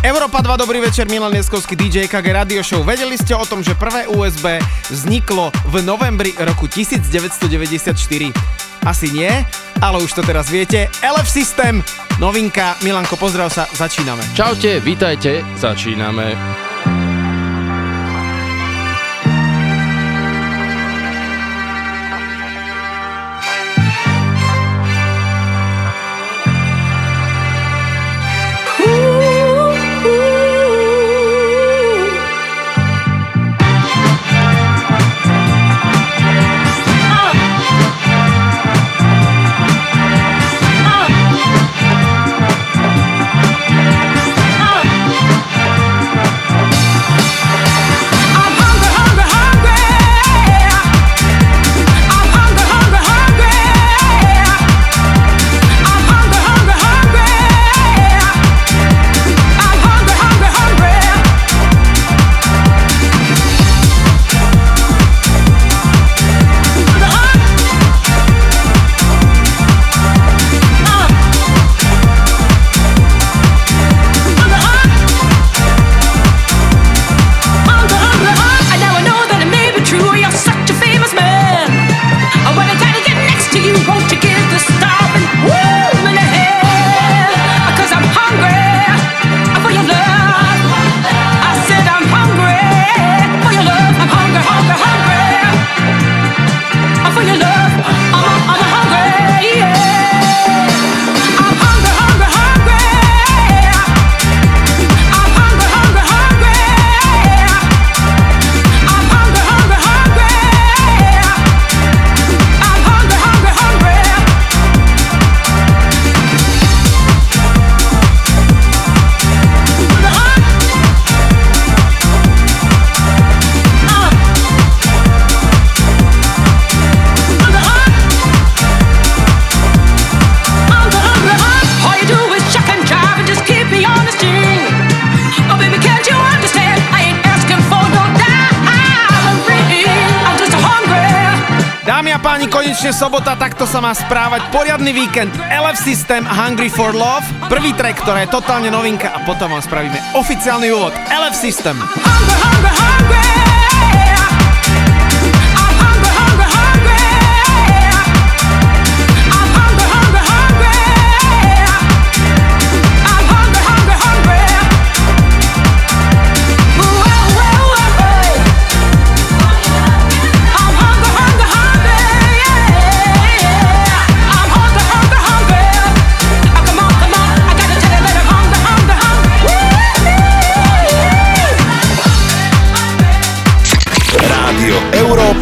Európa 2, dobrý večer, Milan Lieskovský DJ KG Radio Show. Vedeli ste o tom, že prvé USB vzniklo v novembri roku 1994? Asi nie, ale už to teraz viete. LF System, novinka. Milanko, pozdrav sa, začíname. Čaute, vítajte, začíname. Konečne sobota, takto sa má správať poriadny víkend. LF System Hungry for Love, prvý track, ktorá je totálne novinka a potom vám spravíme oficiálny úvod. LF System. Hungry, hungry, hungry.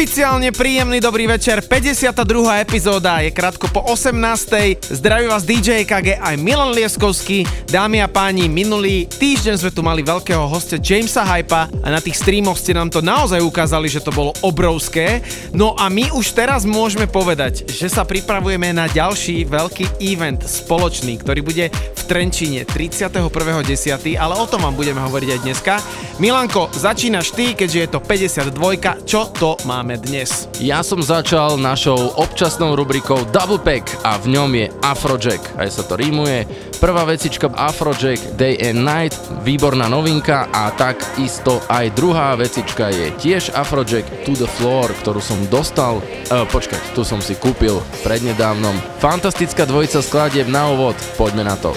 Oficiálne príjemný dobrý večer, 52. epizóda je krátko po 18. Zdraví vás DJ KG aj Milan Lieskovský. Dámy a páni, minulý týždeň sme tu mali veľkého hostia Jamesa Hypa a na tých streamoch ste nám to naozaj ukázali, že to bolo obrovské. No a my už teraz môžeme povedať, že sa pripravujeme na ďalší veľký event spoločný, ktorý bude v Trenčine 31.10., ale o tom vám budeme hovoriť aj dneska. Milanko, začínaš ty, keďže je to 52, čo to má máme dnes. Ja som začal našou občasnou rubrikou Double Pack a v ňom je Afrojack. Aj sa to rímuje. Prvá vecička Afrojack Day and Night, výborná novinka a tak isto aj druhá vecička je tiež Afrojack To The Floor, ktorú som dostal, uh, počkať, tu som si kúpil prednedávnom. Fantastická dvojica skladieb na úvod, poďme na to.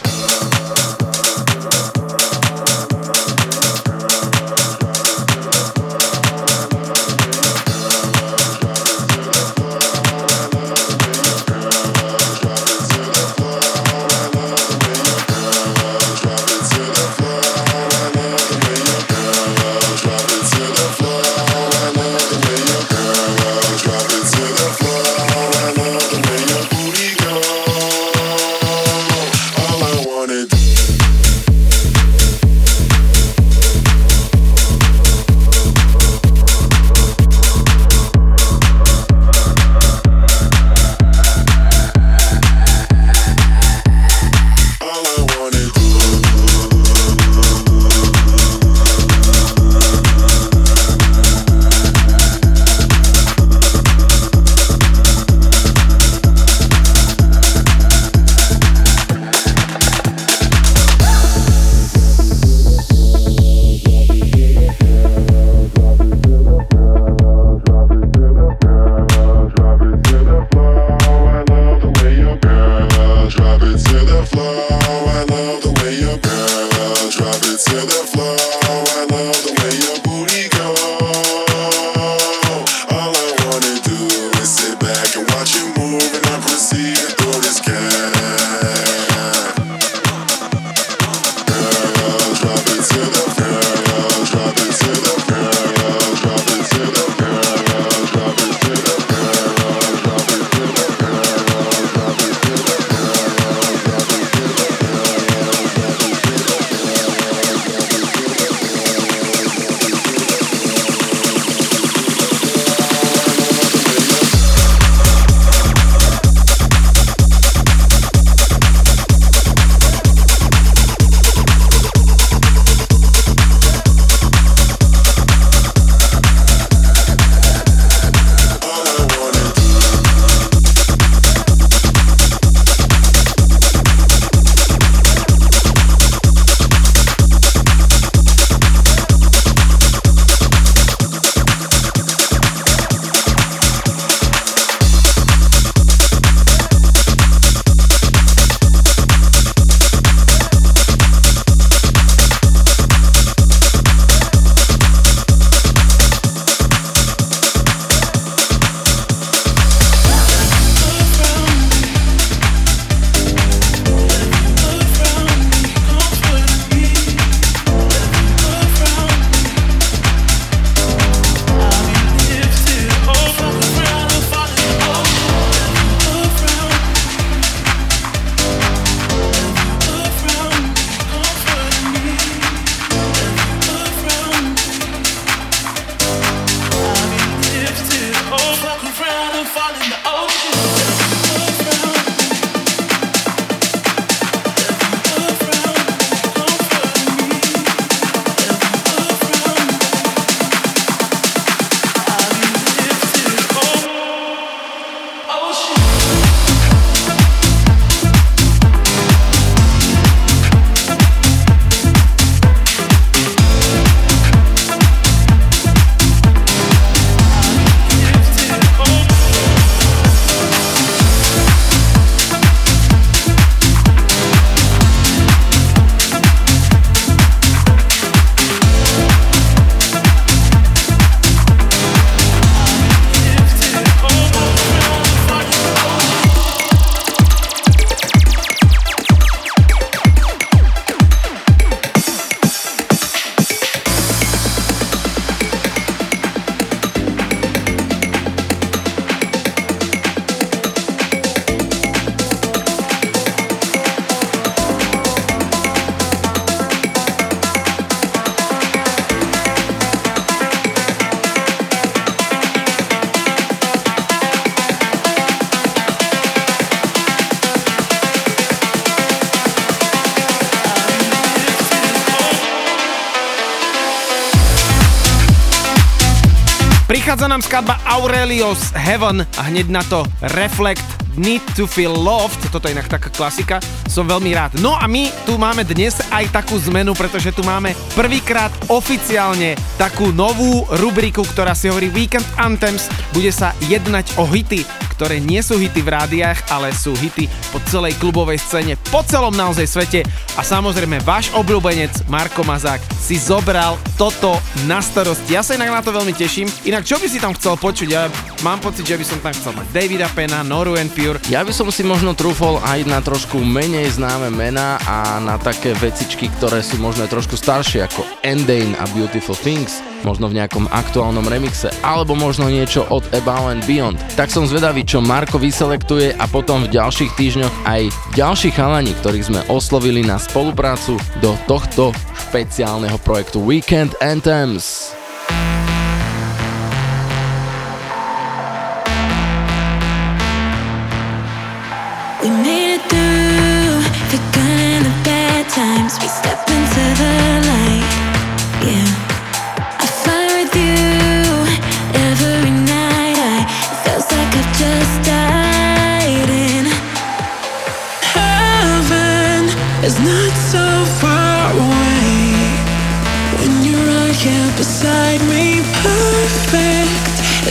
Skladba Aurelios Heaven a hneď na to Reflect Need to Feel Loved, toto je inak taká klasika, som veľmi rád. No a my tu máme dnes aj takú zmenu, pretože tu máme prvýkrát oficiálne takú novú rubriku, ktorá si hovorí Weekend Anthems. Bude sa jednať o hity, ktoré nie sú hity v rádiách, ale sú hity po celej klubovej scéne, po celom naozaj svete a samozrejme váš obľúbenec Marko Mazák si zobral toto na starosti. Ja sa inak na to veľmi teším. Inak čo by si tam chcel počuť? Ja mám pocit, že by som tam chcel mať Davida Pena, Noru and Pure. Ja by som si možno trúfol aj na trošku menej známe mená a na také vecičky, ktoré sú možno trošku staršie ako Endane a Beautiful Things možno v nejakom aktuálnom remixe, alebo možno niečo od Above and Beyond. Tak som zvedavý, čo Marko vyselektuje a potom v ďalších týždňoch aj ďalší chalani, ktorých sme oslovili na spoluprácu do tohto špeciálneho projektu Weekend Anthems.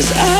Perfect is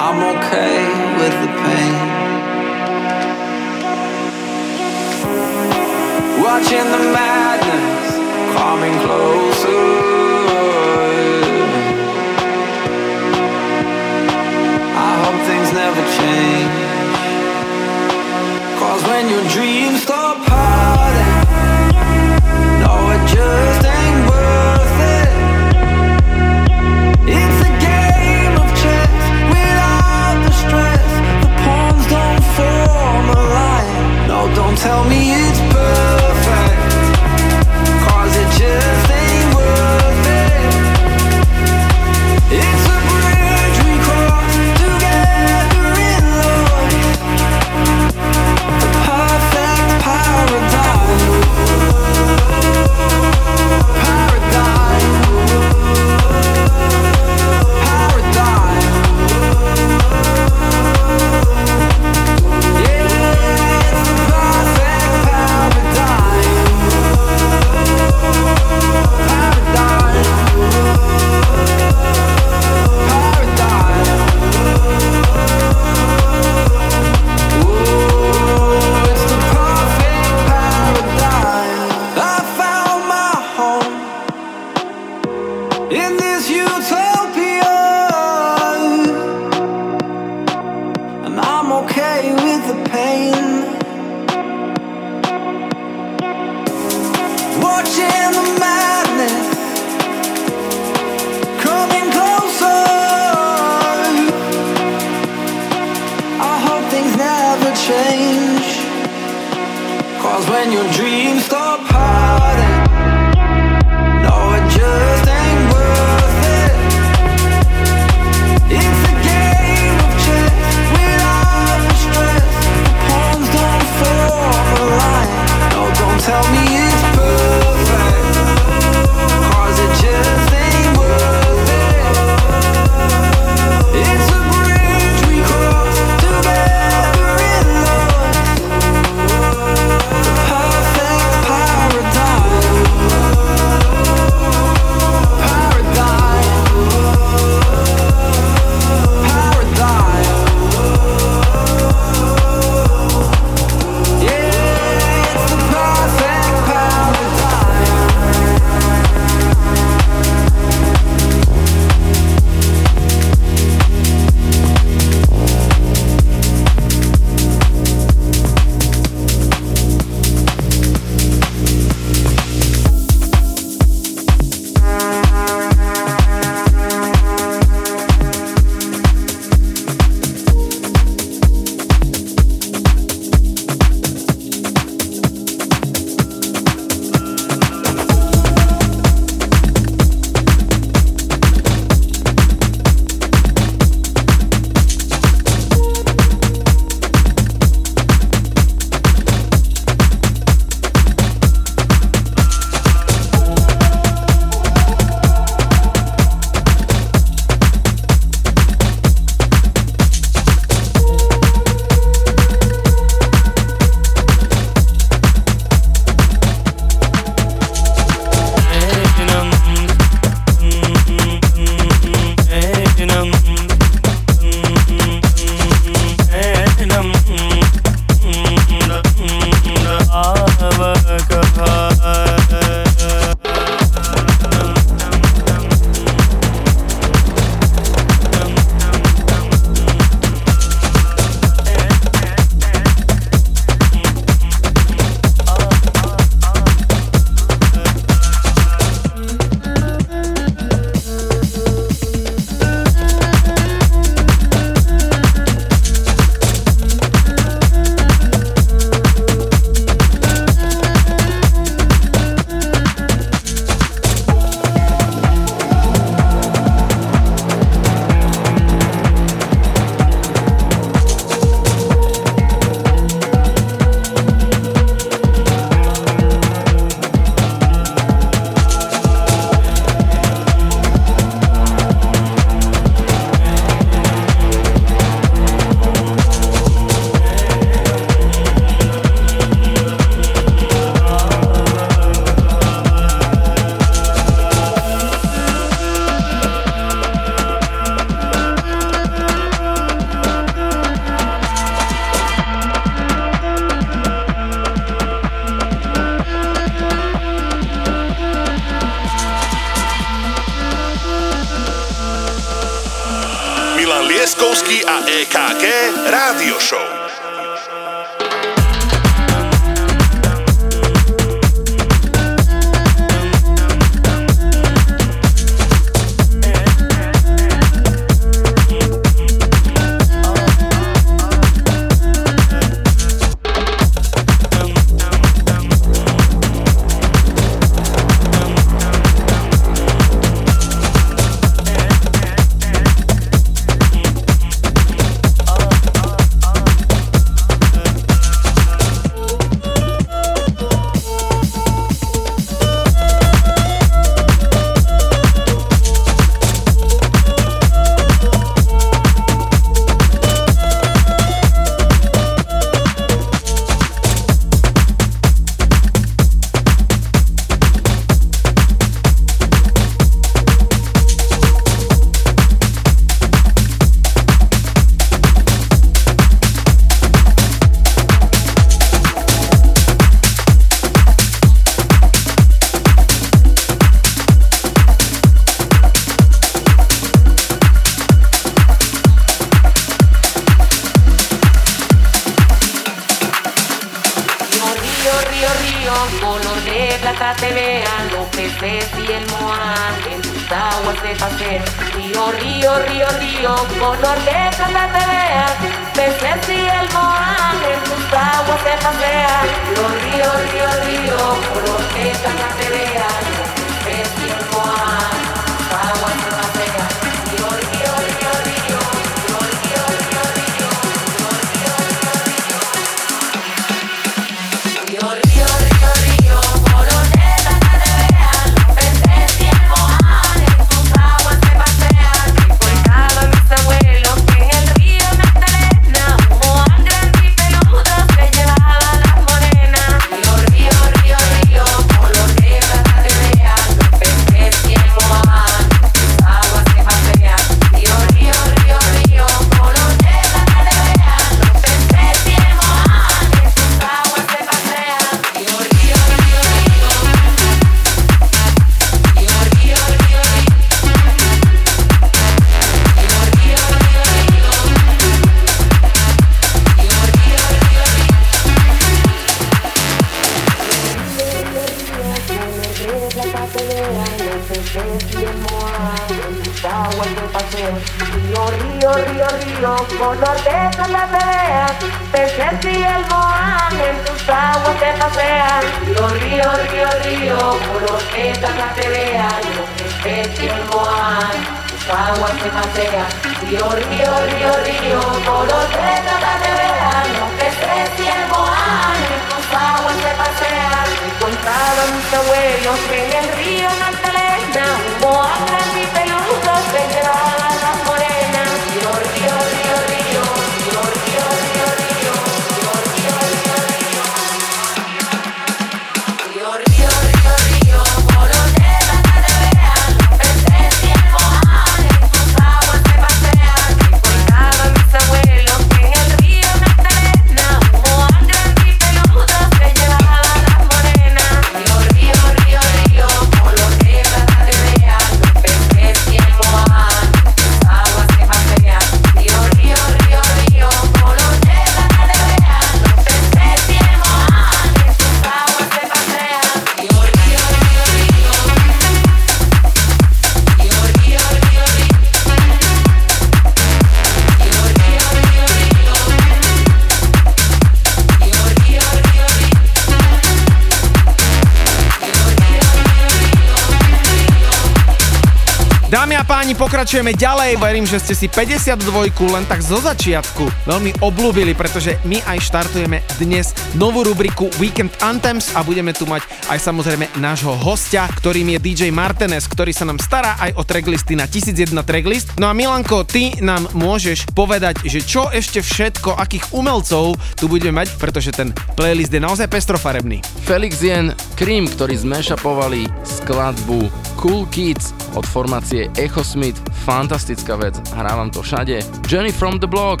Pokračujeme ďalej, verím, že ste si 52 len tak zo začiatku veľmi oblúbili, pretože my aj štartujeme dnes novú rubriku Weekend Anthems a budeme tu mať aj samozrejme nášho hostia, ktorým je DJ Martinez, ktorý sa nám stará aj o tracklisty na 1001 tracklist. No a Milanko, ty nám môžeš povedať, že čo ešte všetko, akých umelcov tu budeme mať, pretože ten playlist je naozaj pestrofarebný. Felix Jen, Cream, ktorí zmešapovali skladbu Cool Kids od formácie Echo Smith, fantastická vec, hrávam to všade. Jenny from the Block,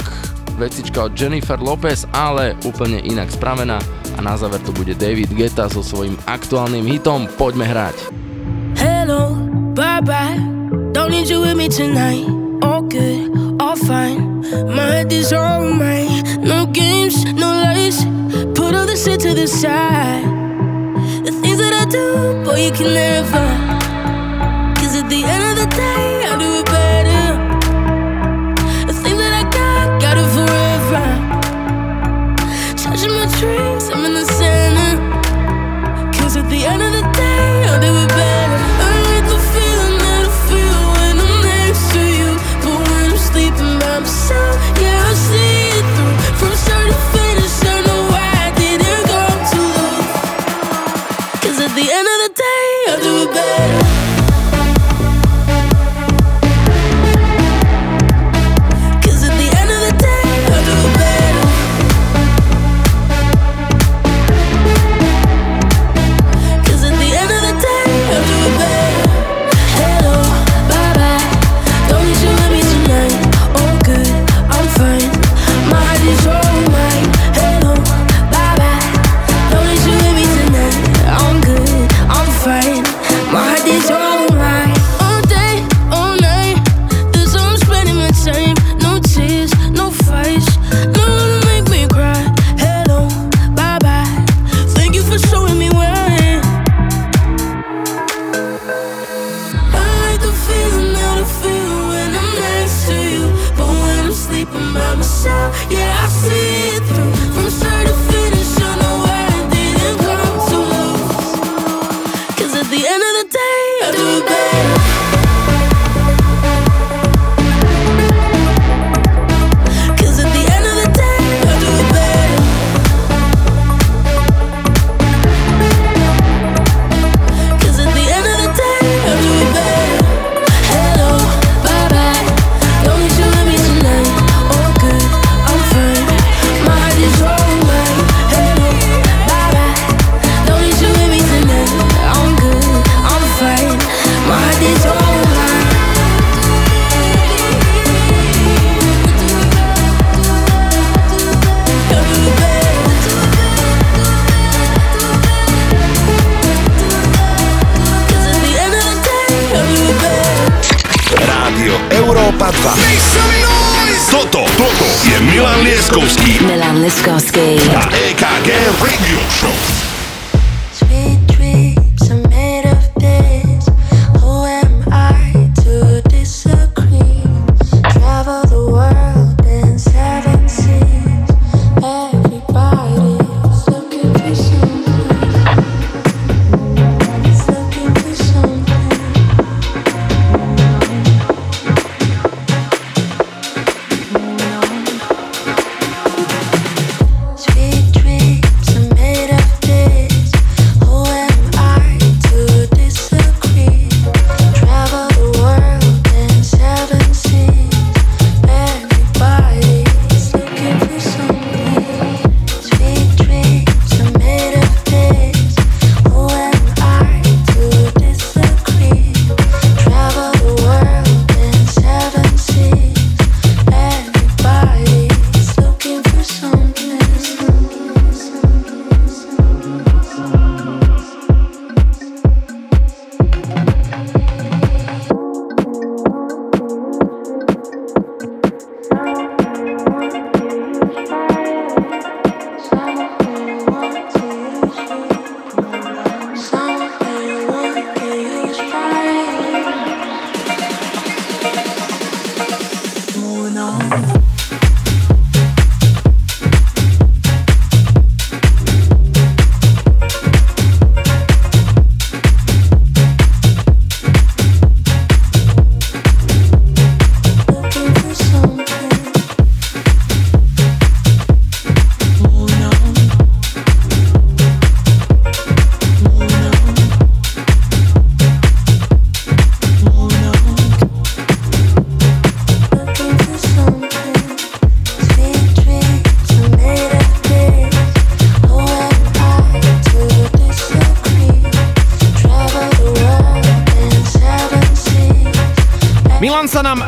vecička od Jennifer Lopez, ale úplne inak spravená. A na záver to bude David Geta so svojím aktuálnym hitom. Poďme hrať. Hello, bye bye, don't need you with me tonight, all good, all fine, my head is all mine, no games, no lies, put all the shit to the side, the things that I do, boy you can never.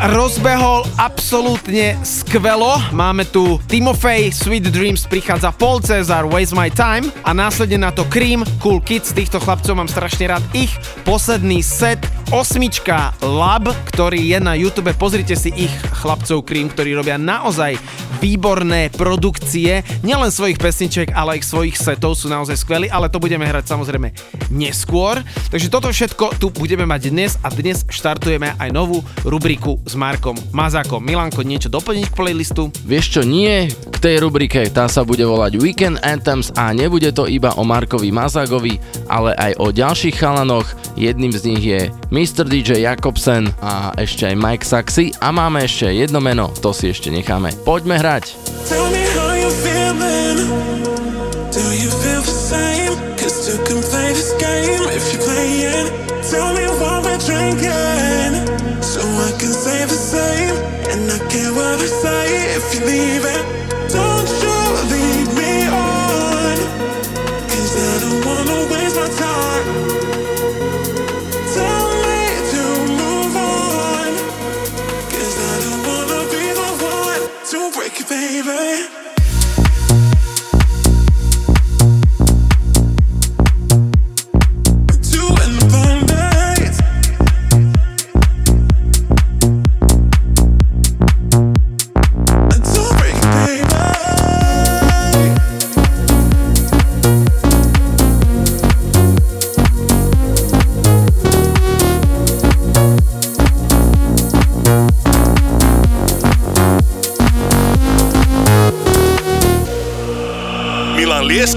rozbehol absolútne skvelo. Máme tu Timofej, Sweet Dreams, prichádza Paul Cezar, Waste My Time a následne na to Cream, Cool Kids, týchto chlapcov mám strašne rád. Ich posledný set, osmička Lab, ktorý je na YouTube, pozrite si ich chlapcov Cream, ktorí robia naozaj výborné produkcie, nielen svojich pesniček, ale aj svojich setov sú naozaj skvelí, ale to budeme hrať samozrejme neskôr. Takže toto všetko tu budeme mať dnes a dnes štartujeme aj novú rubriku s Markom Mazákom. Milanko, niečo doplniť k playlistu? Vieš čo, nie k tej rubrike, tá sa bude volať Weekend Anthems a nebude to iba o Markovi Mazagovi, ale aj o ďalších chalanoch, Jedným z nich je Mr. DJ Jakobsen a ešte aj Mike Saxy a máme ešte jedno meno, to si ešte necháme. Poďme hrať! Tell me how you feeling.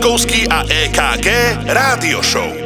Traskovský a EKG Rádio Show.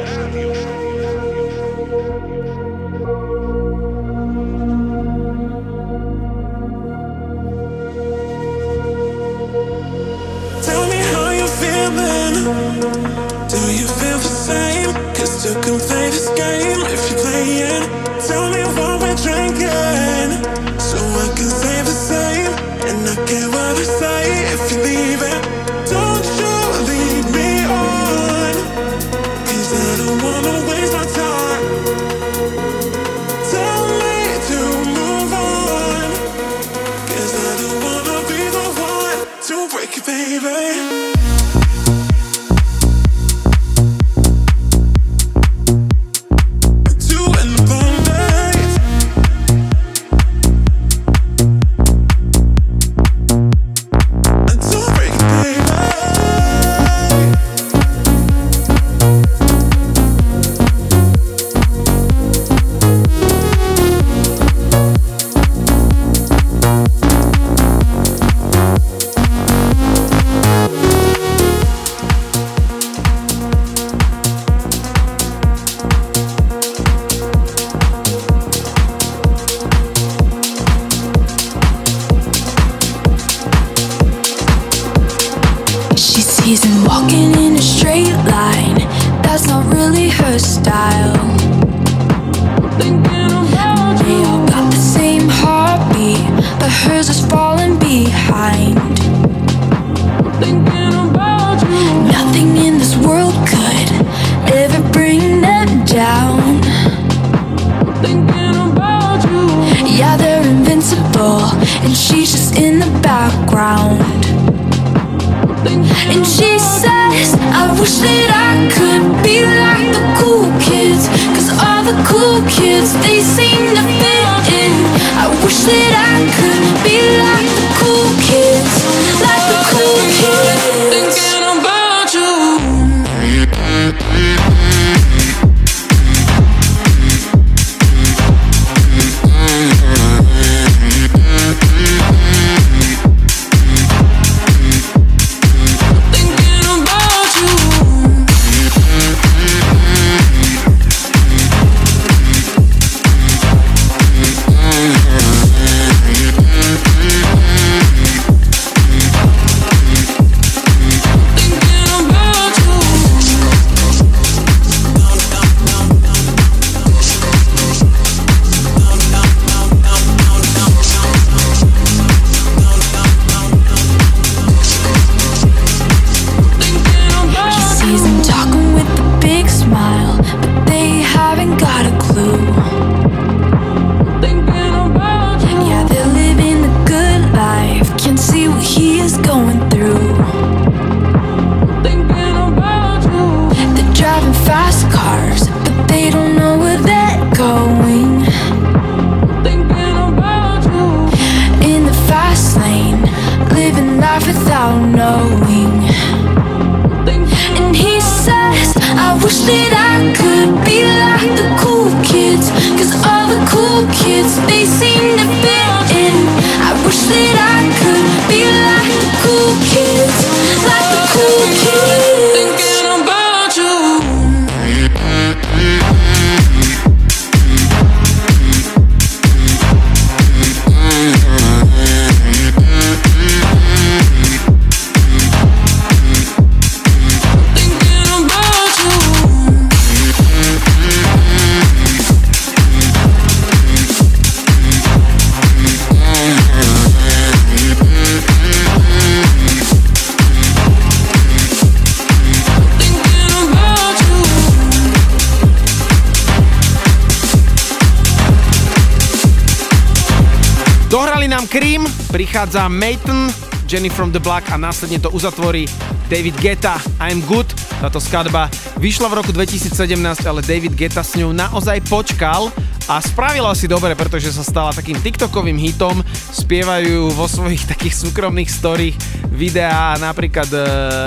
Prichádza Maton, Jenny from the Block a následne to uzatvorí David Guetta, I'm Good. Táto skladba vyšla v roku 2017, ale David Guetta s ňou naozaj počkal a spravila si dobre, pretože sa stala takým TikTokovým hitom. Spievajú vo svojich takých súkromných storích videá napríklad uh,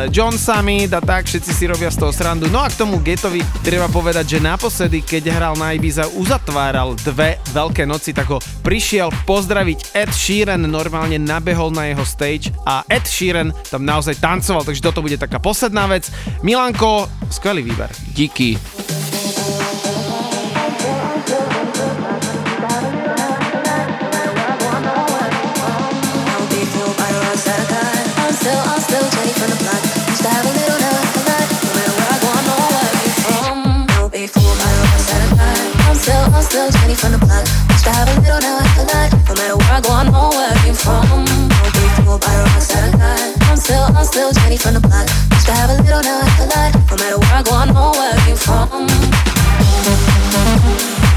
John Summit a tak, všetci si robia z toho srandu. No a k tomu Getovi treba povedať, že naposledy, keď hral na Ibiza, uzatváral dve veľké noci, tak ho prišiel pozdraviť Ed Sheeran, normálne nabehol na jeho stage a Ed Sheeran tam naozaj tancoval, takže toto bude taká posledná vec. Milanko, skvelý výber. Díky. I'm still, I'm still Jenny from the block. Used to have a little, now I a lot. No matter where I go, I know where I'm from. I'll be fooled by the rocks that I. I'm still, I'm still Jenny from the block. Used to have a little, now I a lot. No matter where I go, I know where I'm from.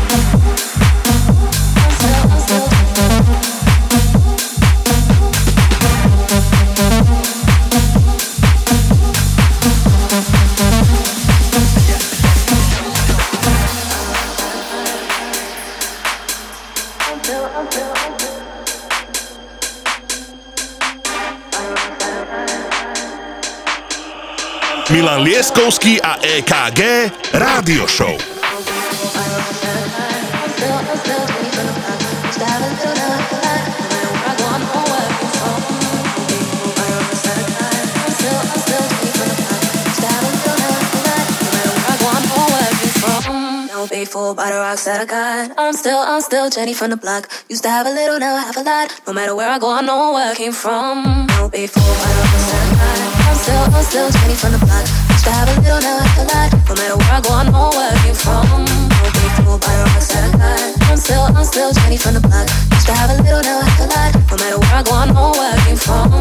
Lieskovský a EKG Rádio Show. Don't by the rocks that I got. I'm still, I'm still Jenny from the block. Used to have a little, now I have a lot. No matter where I go, I know where I came from. Be fooled by the rocks that I got. I'm still, I'm still Jenny from the block. Have a little, have a lot. No matter where I go, I know where I came from. Don't be fooled by the rocks that I got. I'm still, I'm still Jenny from the block. To have a little, now I have a lot. No matter where I go, I know where I came from.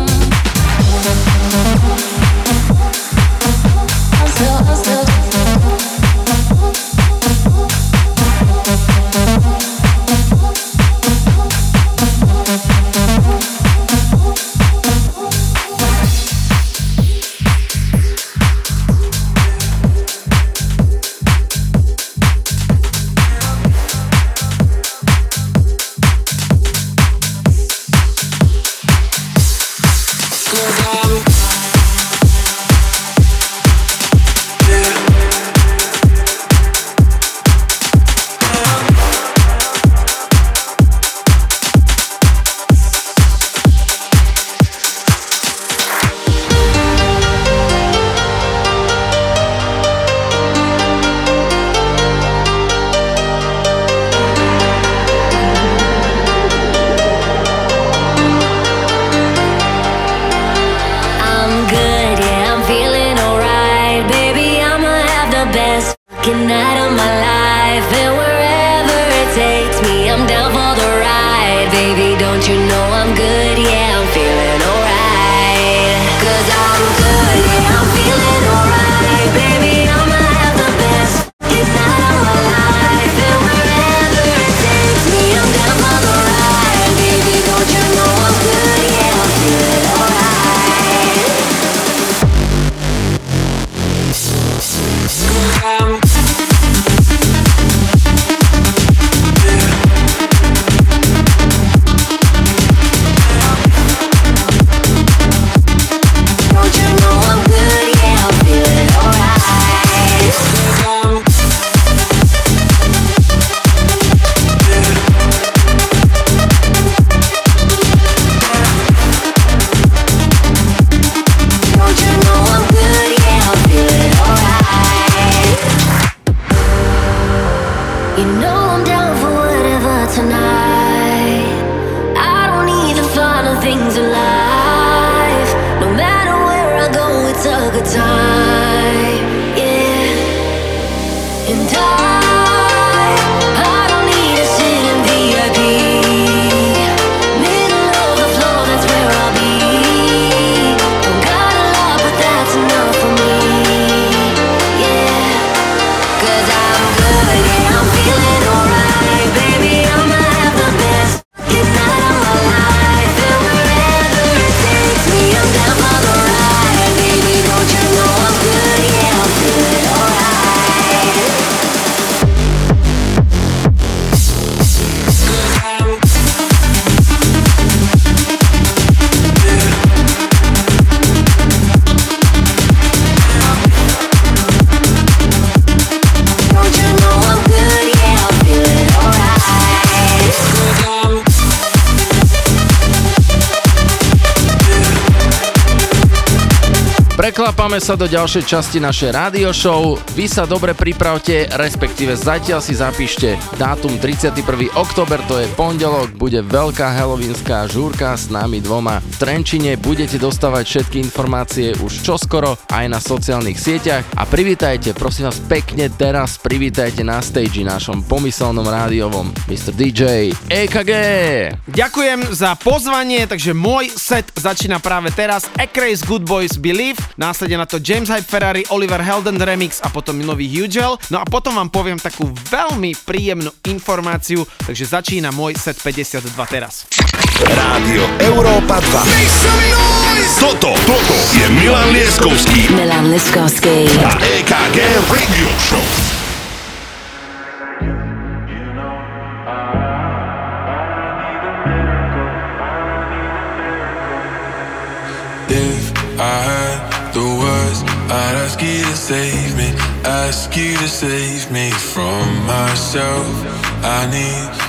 I'm still, I'm still. Sa do ďalšej časti našej rádio show. Vy sa dobre pripravte, respektíve zatiaľ si zapíšte dátum 31. oktober, to je pondelok, bude veľká halloweenská žúrka s nami dvoma Trenčine. Budete dostávať všetky informácie už čoskoro aj na sociálnych sieťach a privítajte, prosím vás pekne teraz privítajte na stage našom pomyselnom rádiovom Mr. DJ EKG. Ďakujem za pozvanie, takže môj set začína práve teraz. Ekrace Good Boys Believe, následne na to James Hype Ferrari, Oliver Helden Remix a potom nový Hugel. No a potom vám poviem takú veľmi príjemnú informáciu, takže začína môj set 52 teraz. Rádio Európa 2. Toto, toto je Milan Lieskovský Milan Liskovsky. a EKG Radio Show. If I had the words, I'd ask you to save me, ask you to save me from myself. I need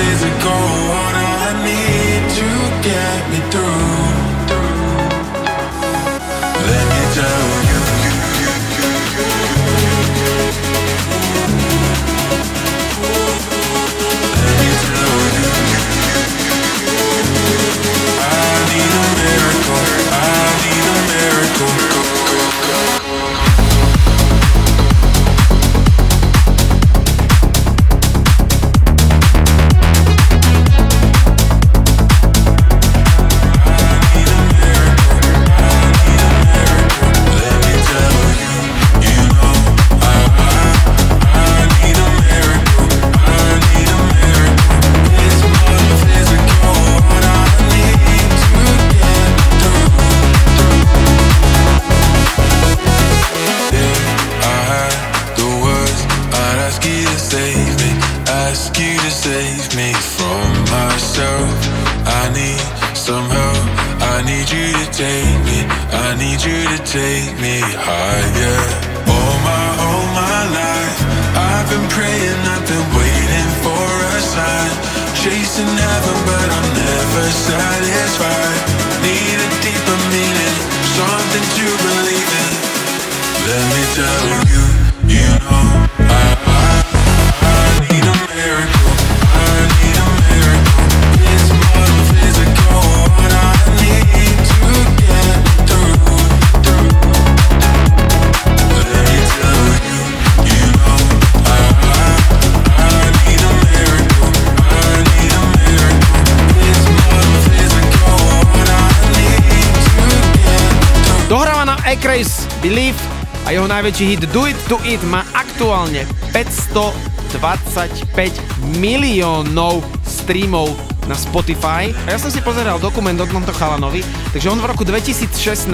physical, what I need to get me through. Najväčší hit Do It To It má aktuálne 525 miliónov streamov na Spotify. A ja som si pozeral dokument o tomto chalanovi, takže on v roku 2016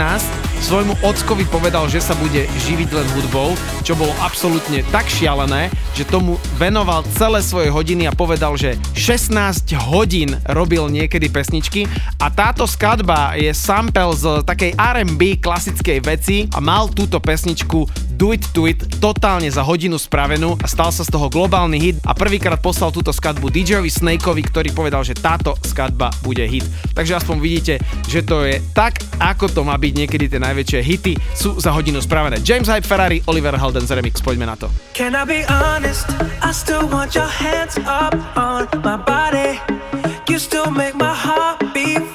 svojmu ockovi povedal, že sa bude živiť len hudbou, čo bolo absolútne tak šialené, že tomu venoval celé svoje hodiny a povedal, že 16 hodín robil niekedy pesničky a táto skladba je sample z takej R&B klasickej veci a mal túto pesničku Do It To It totálne za hodinu spravenú a stal sa z toho globálny hit a prvýkrát poslal túto skladbu DJovi Snakeovi, ktorý povedal, že táto skladba bude hit. Takže aspoň vidíte, že to je tak, ako to má byť niekedy tie najväčšie hity sú za hodinu spravené. James Hype Ferrari, Oliver Heldens Remix, poďme na to. Can I be honest? I still want your hands up on my body. You still make my heart beat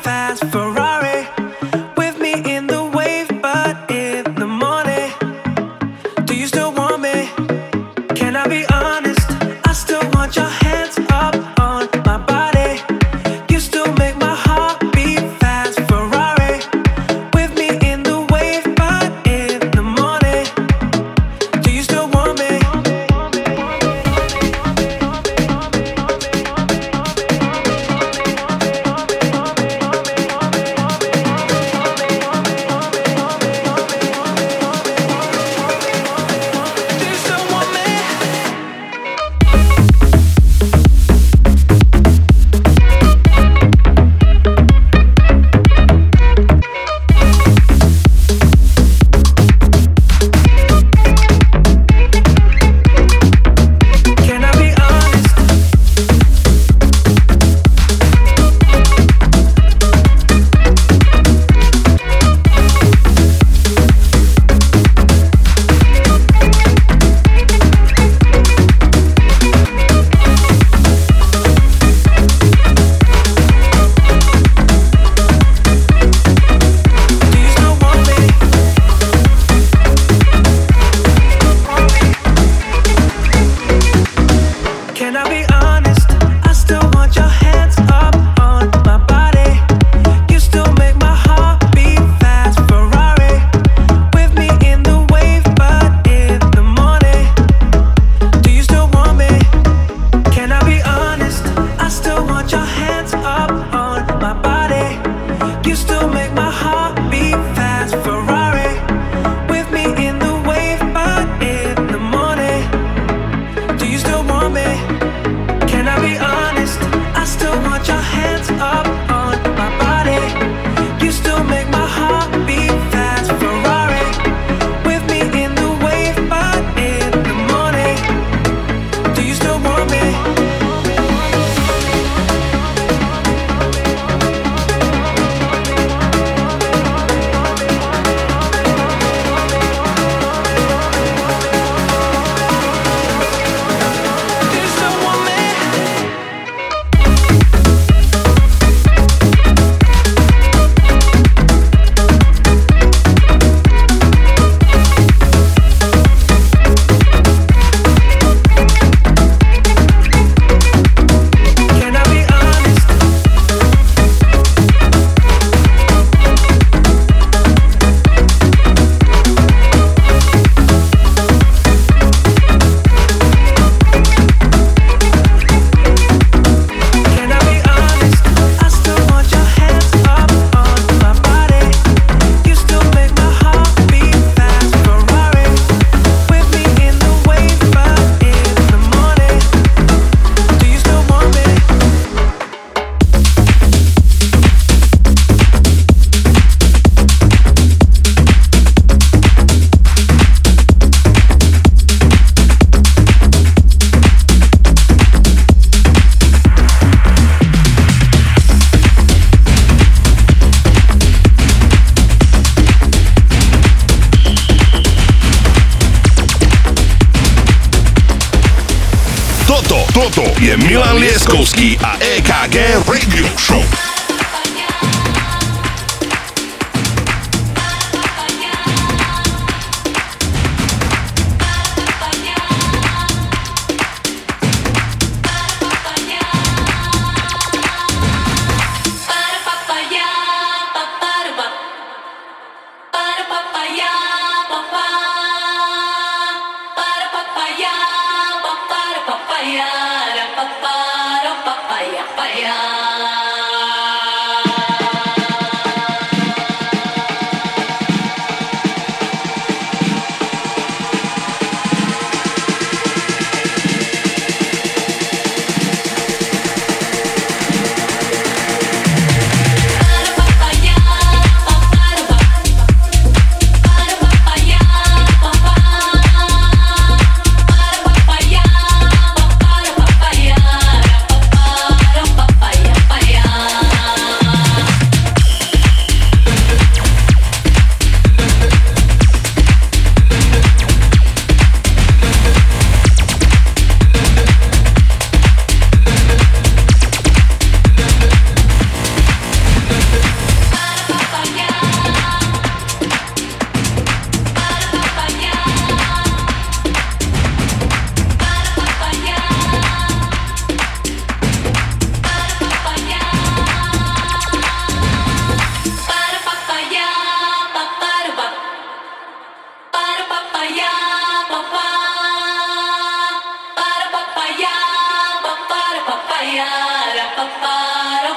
papaya, papaya,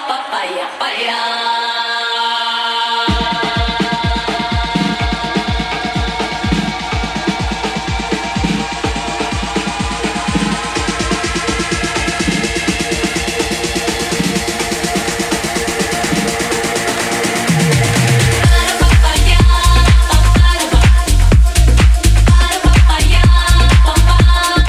papaya.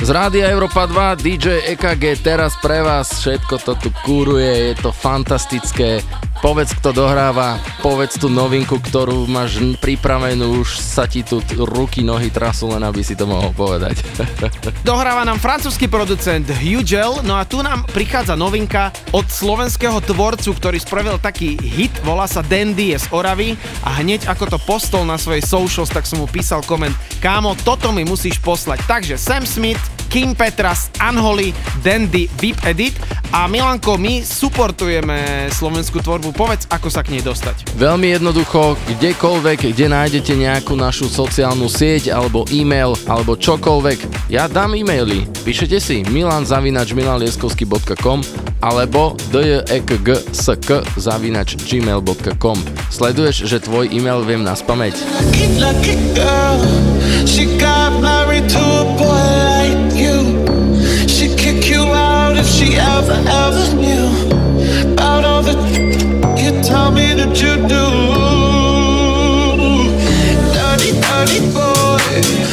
Z Rádia Európa 2, DJ EKG, teraz pre vás všetko to tu kúruje, je to fantastické. Povedz, kto dohráva, povedz tú novinku, ktorú máš pripravenú, už sa ti tu ruky, nohy trasú, len aby si to mohol povedať. Dohráva nám francúzsky producent Hugel, no a tu nám prichádza novinka od slovenského tvorcu, ktorý spravil taký hit, volá sa Dandy, z Oravy a hneď ako to postol na svojej socials, tak som mu písal koment, kámo, toto mi musíš poslať. Takže Sam Smith, Kim Petras, Anholy, Dandy, VIP Edit a Milanko, my supportujeme slovenskú tvorbu, povedz, ako sa k nej dostať. Veľmi jednoducho, kdekoľvek, kde nájdete nejakú našu sociálnu sieť alebo e-mail alebo čokoľvek, ja dám e-maily. Píšete si milanzavinač milanlieskovsky.com alebo djekgsk zavinač gmail.com Sleduješ, že tvoj e-mail viem na spameť? Lucky, lucky girl. She got married ever, ever knew about all the you tell me that you do. Dirty, dirty boy.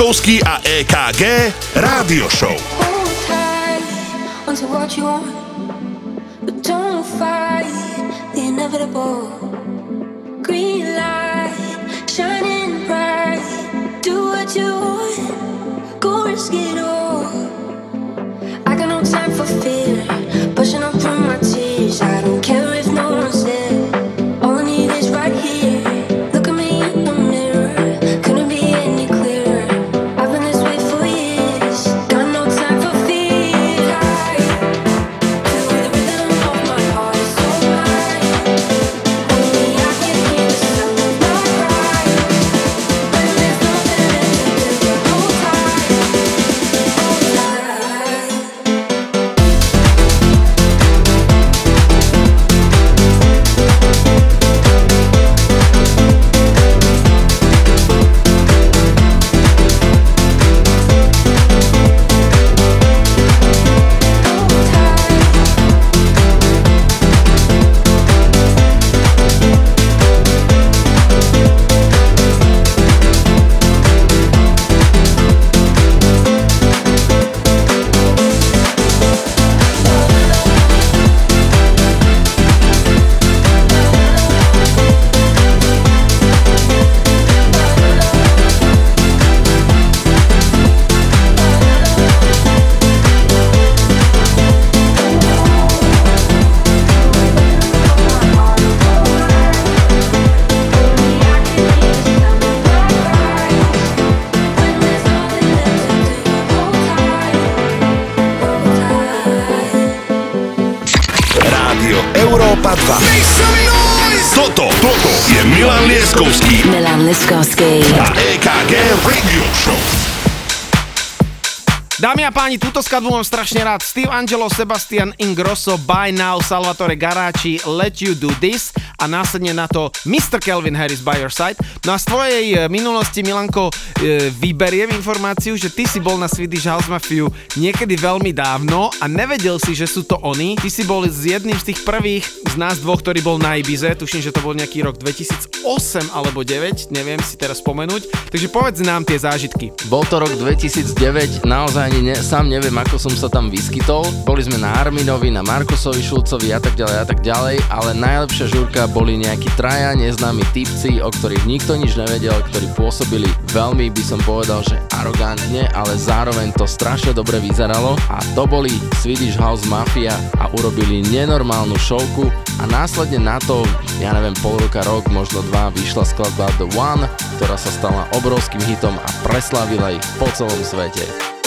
Milan Lieskovský a EKG Rádio Show. A páni, túto skladbu mám strašne rád. Steve Angelo, Sebastian Ingrosso, By Now, Salvatore Garaci, Let You Do This a následne na to Mr. Kelvin Harris By Your Side. No a z tvojej e, minulosti, Milanko, e, vyberiem informáciu, že ty si bol na Swedish House Mafia niekedy veľmi dávno a nevedel si, že sú to oni. Ty si bol s jedným z tých prvých z nás dvoch, ktorý bol na Ibize. Tuším, že to bol nejaký rok 2008 alebo 9, neviem si teraz spomenúť. Takže povedz nám tie zážitky. Bol to rok 2009, naozaj ani ne, sám neviem, ako som sa tam vyskytol. Boli sme na Arminovi, na Markusovi Šulcovi a tak ďalej a tak ďalej, ale najlepšia žurka boli nejakí traja neznámi typci, o ktorých nikto nič nevedel, ktorí pôsobili veľmi, by som povedal, že arogantne, ale zároveň to strašne dobre vyzeralo a to boli Swedish House Mafia a urobili nenormálnu showku a následne na to, ja neviem, pol roka, rok, možno dva, vyšla skladba The One, ktorá sa stala obrovským hitom a preslavila ich po celom svete.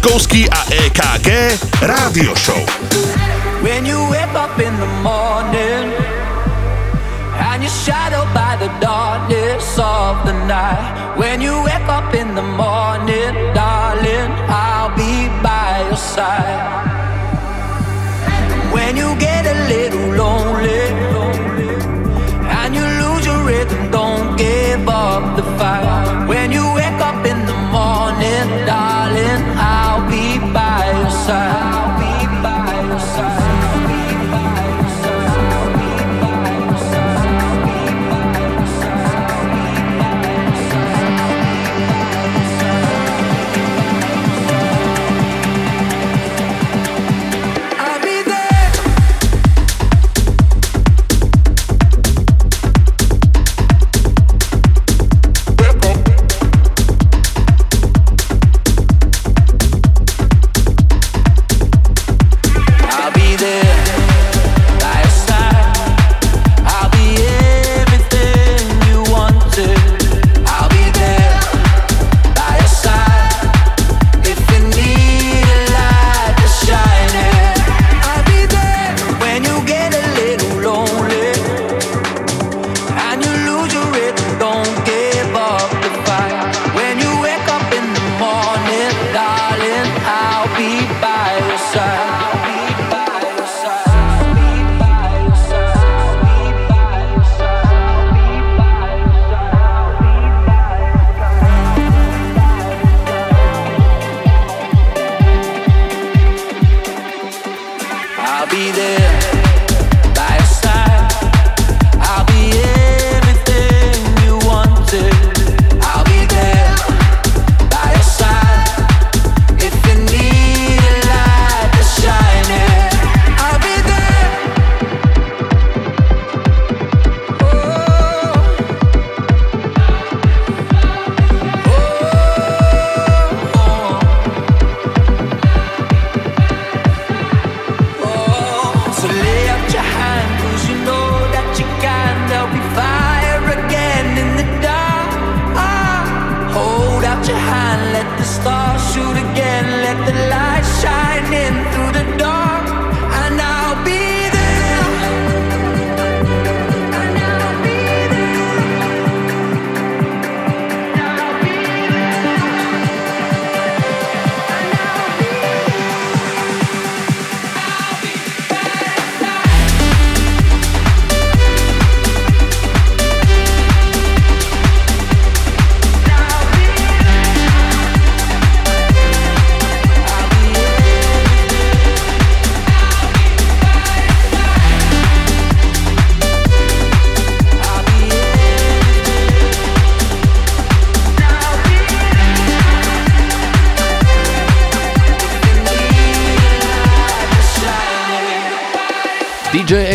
Lieskovský a EKG Rádio Show. When you wake up in the morning and you're shadowed by the darkness of the night. When you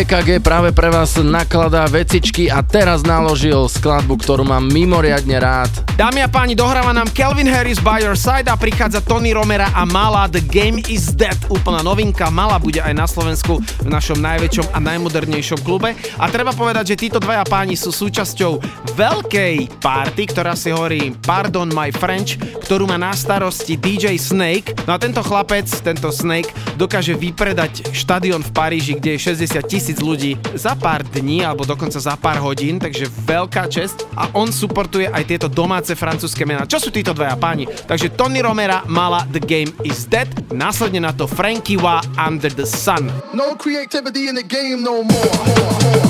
EKG práve pre vás nakladá vecičky a teraz naložil skladbu, ktorú mám mimoriadne rád. Dámy a páni, dohráva nám Kelvin Harris by your side a prichádza Tony Romera a Mala The Game is Dead. Úplná novinka, Mala bude aj na Slovensku v našom najväčšom a najmodernejšom klube. A treba povedať, že títo dvaja páni sú súčasťou veľkej party, ktorá si hovorí Pardon My French, ktorú má na starosti DJ Snake. No a tento chlapec, tento Snake, dokáže vypredať štadión v Paríži, kde je 60 tisíc ľudí za pár dní alebo dokonca za pár hodín, takže veľká čest. A on supportuje aj tieto domáce francúzske mená. Čo sú títo dvaja páni? Takže Tony Romera mala The Game is Dead, následne na to Frankie Wa Under the Sun. No creativity in the game no more. No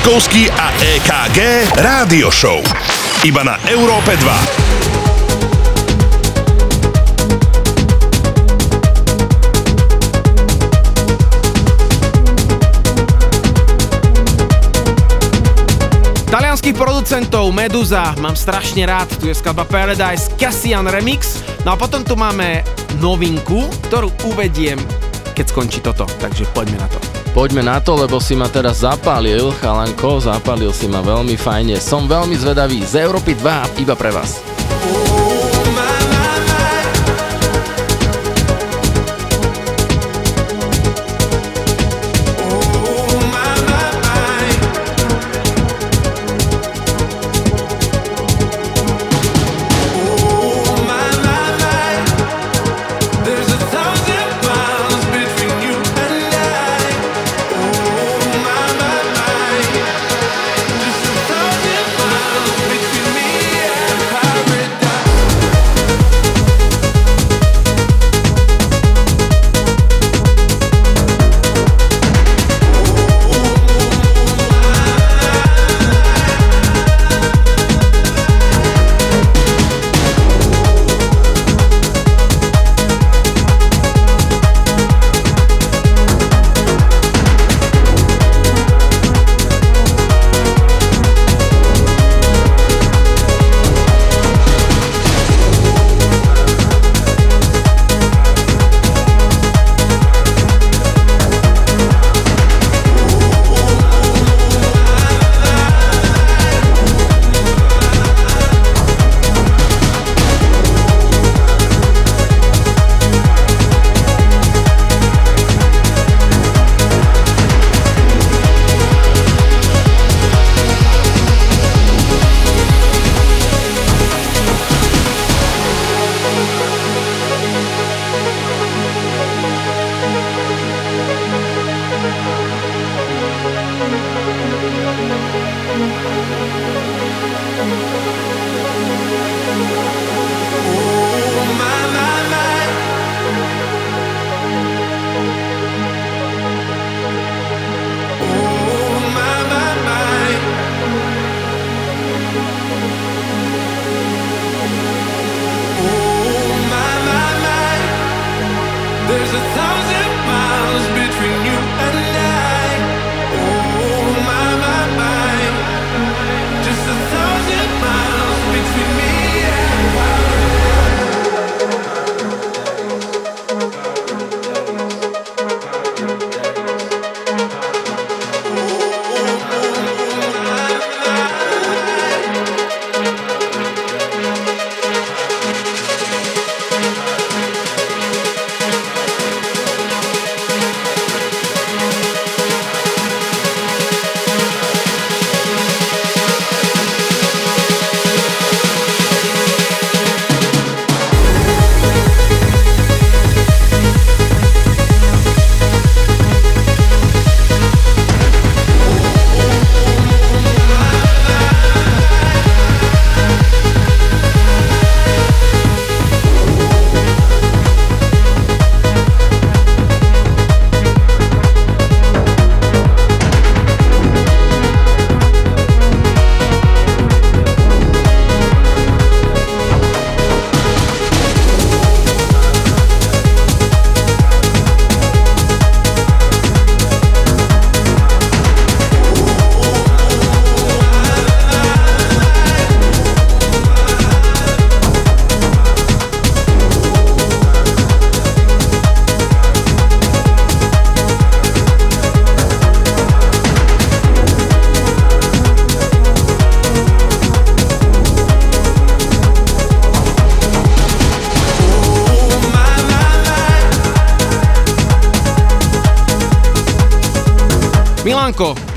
Milan Lieskovský a EKG Rádio Show. Iba na Európe 2. Talianských producentov Meduza mám strašne rád, tu je skladba Paradise Cassian Remix, no a potom tu máme novinku, ktorú uvediem, keď skončí toto, takže poďme na to. Poďme na to, lebo si ma teraz zapálil, chalanko, zapálil si ma veľmi fajne. Som veľmi zvedavý. Z Európy 2 iba pre vás.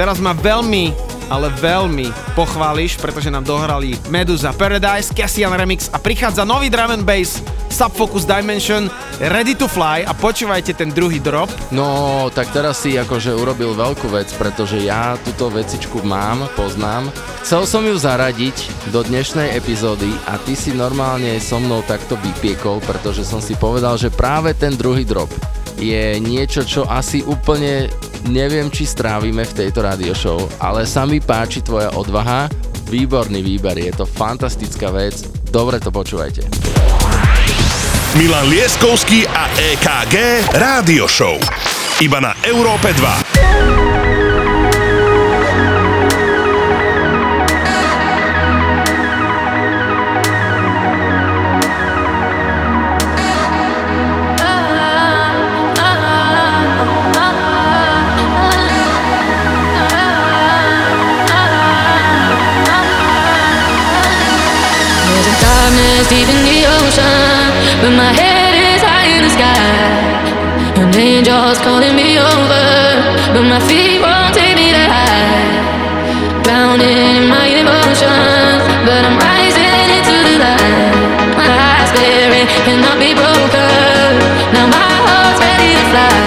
Teraz ma veľmi, ale veľmi pochváliš, pretože nám dohrali Meduza Paradise, Cassian Remix a prichádza nový drum and bass Subfocus Dimension Ready to Fly a počúvajte ten druhý drop. No, tak teraz si akože urobil veľkú vec, pretože ja túto vecičku mám, poznám. Chcel som ju zaradiť do dnešnej epizódy a ty si normálne so mnou takto vypiekol, pretože som si povedal, že práve ten druhý drop je niečo, čo asi úplne Neviem, či strávime v tejto radio show, ale sa mi páči tvoja odvaha. Výborný výber, je to fantastická vec. Dobre to počúvajte. Milan Lieskovský a EKG Rádio Show. Iba na Európe 2. is deep in the ocean, but my head is high in the sky. An angel's calling me over, but my feet won't take me that high. Drowning in my emotions, but I'm rising into the light. My spirit cannot be broken. Now my heart's ready to fly.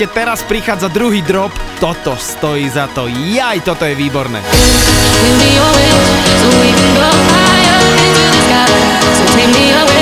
podstate teraz prichádza druhý drop. Toto stojí za to. Jaj, toto je výborné. Take me away,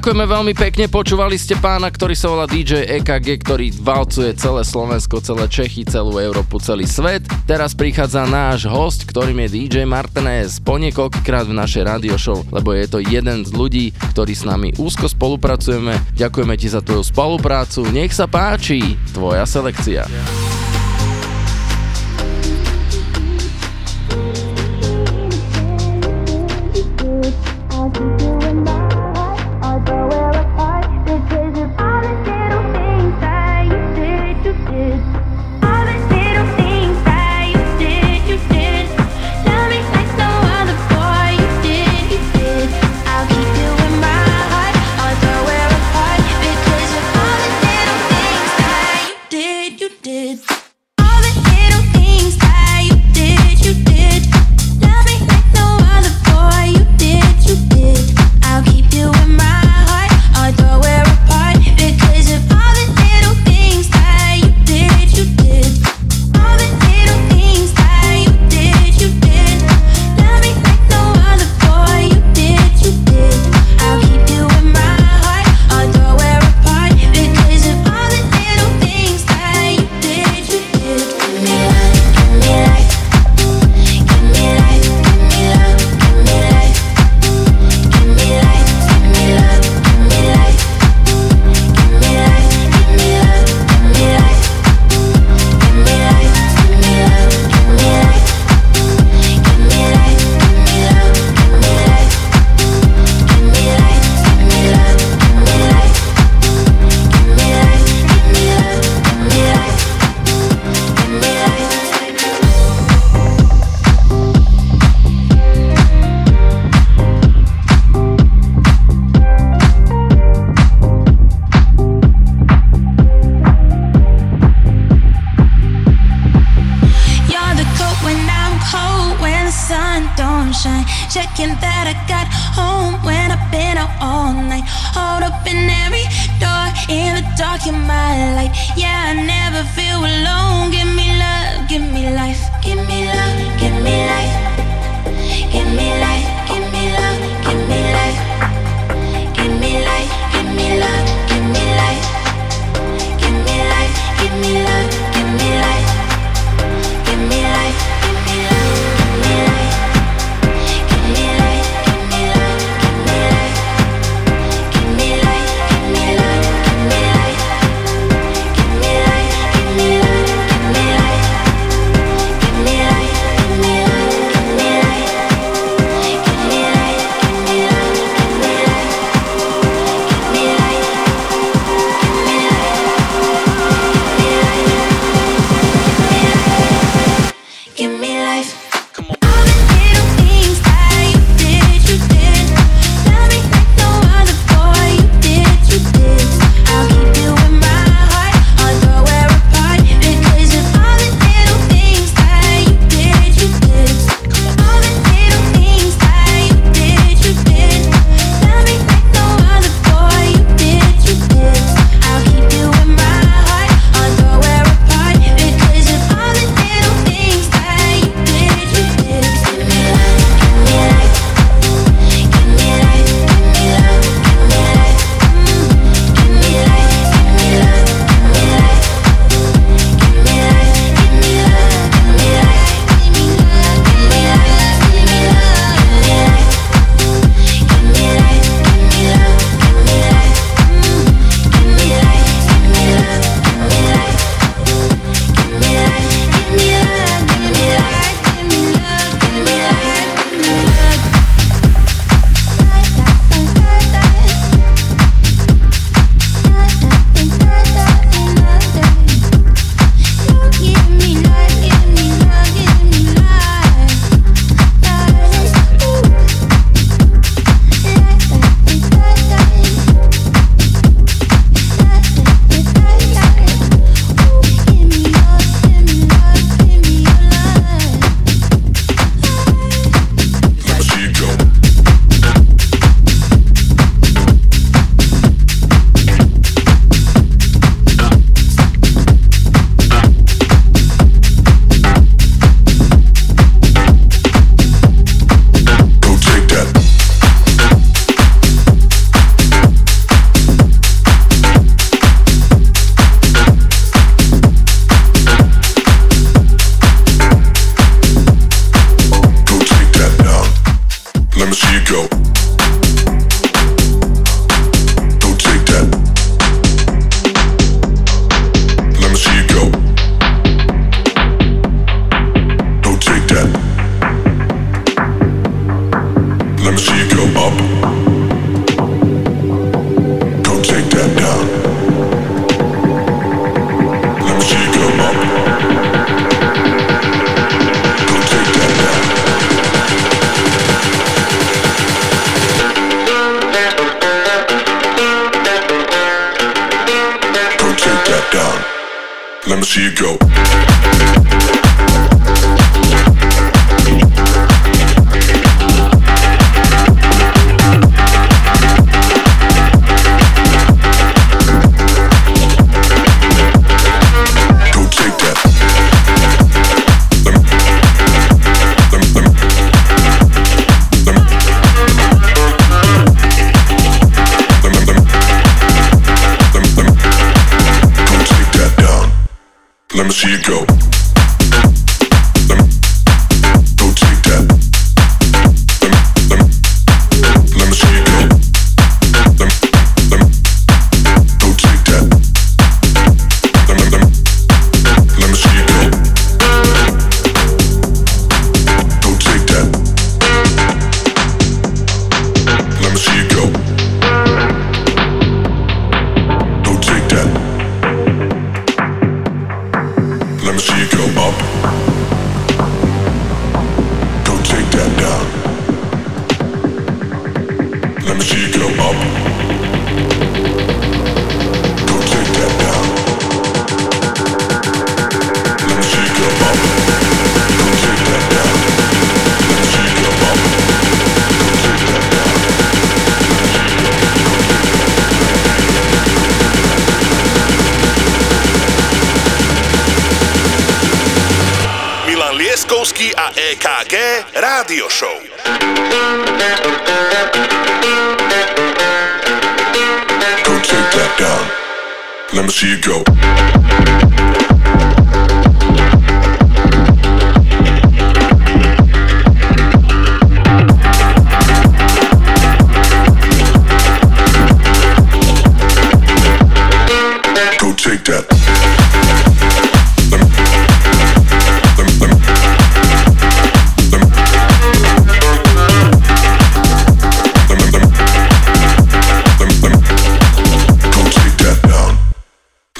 Ďakujeme veľmi pekne, počúvali ste pána, ktorý sa volá DJ EKG, ktorý valcuje celé Slovensko, celé Čechy, celú Európu, celý svet. Teraz prichádza náš host, ktorým je DJ Martinez, po niekoľkýkrát v našej radio show, lebo je to jeden z ľudí, ktorí s nami úzko spolupracujeme. Ďakujeme ti za tvoju spoluprácu, nech sa páči, tvoja selekcia. Yeah. thinking that I got home when I've been out all night. Hold up in every door in the dark in my light. Yeah, I never feel alone. Give me love, give me life, give me love, give me life, give me life.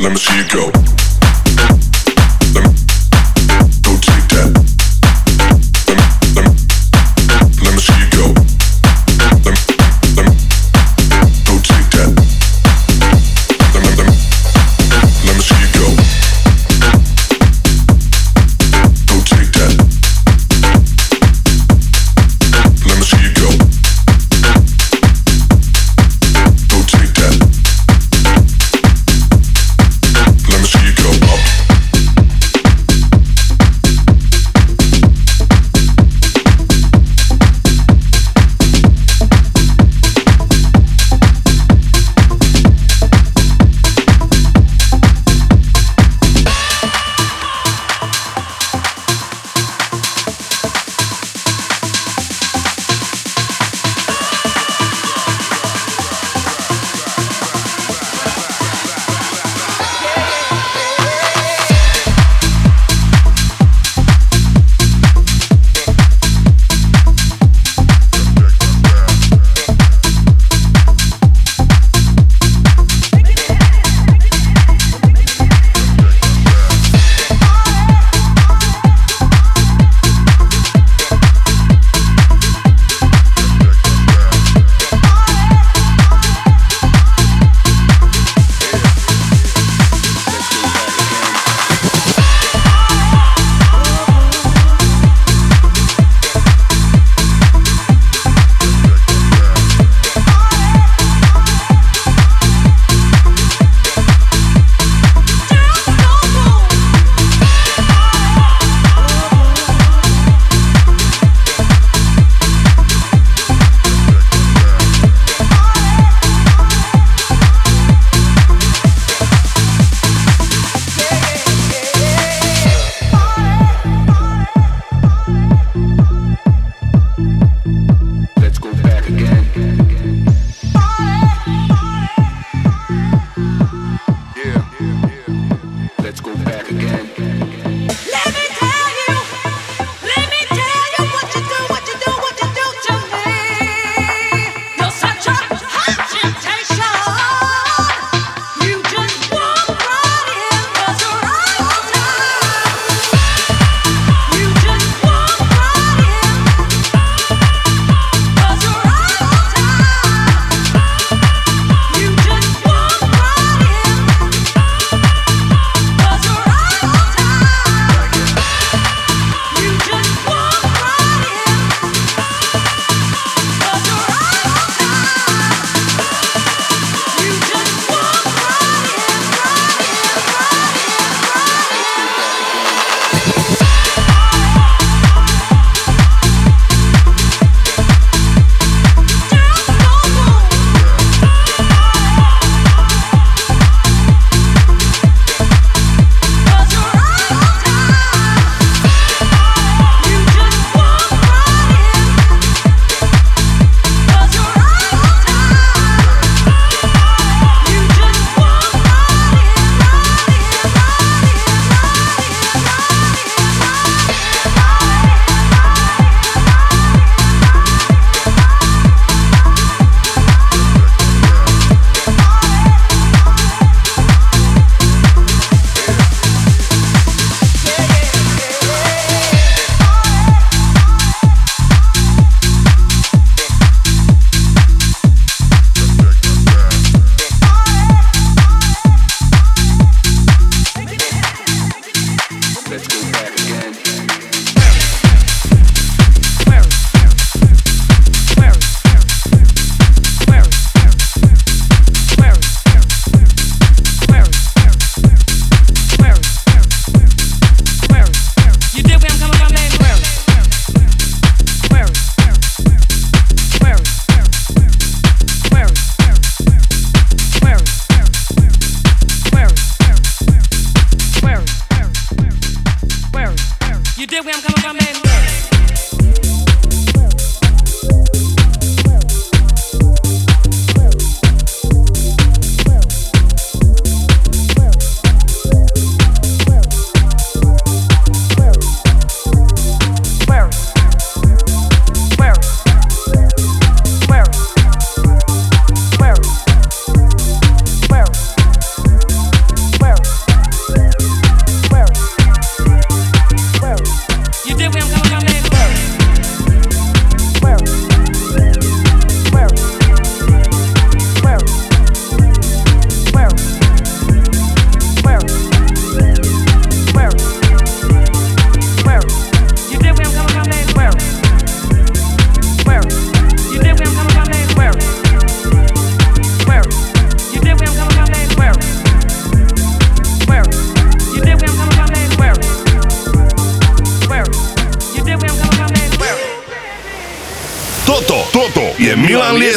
Let me see you go.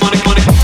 money, money.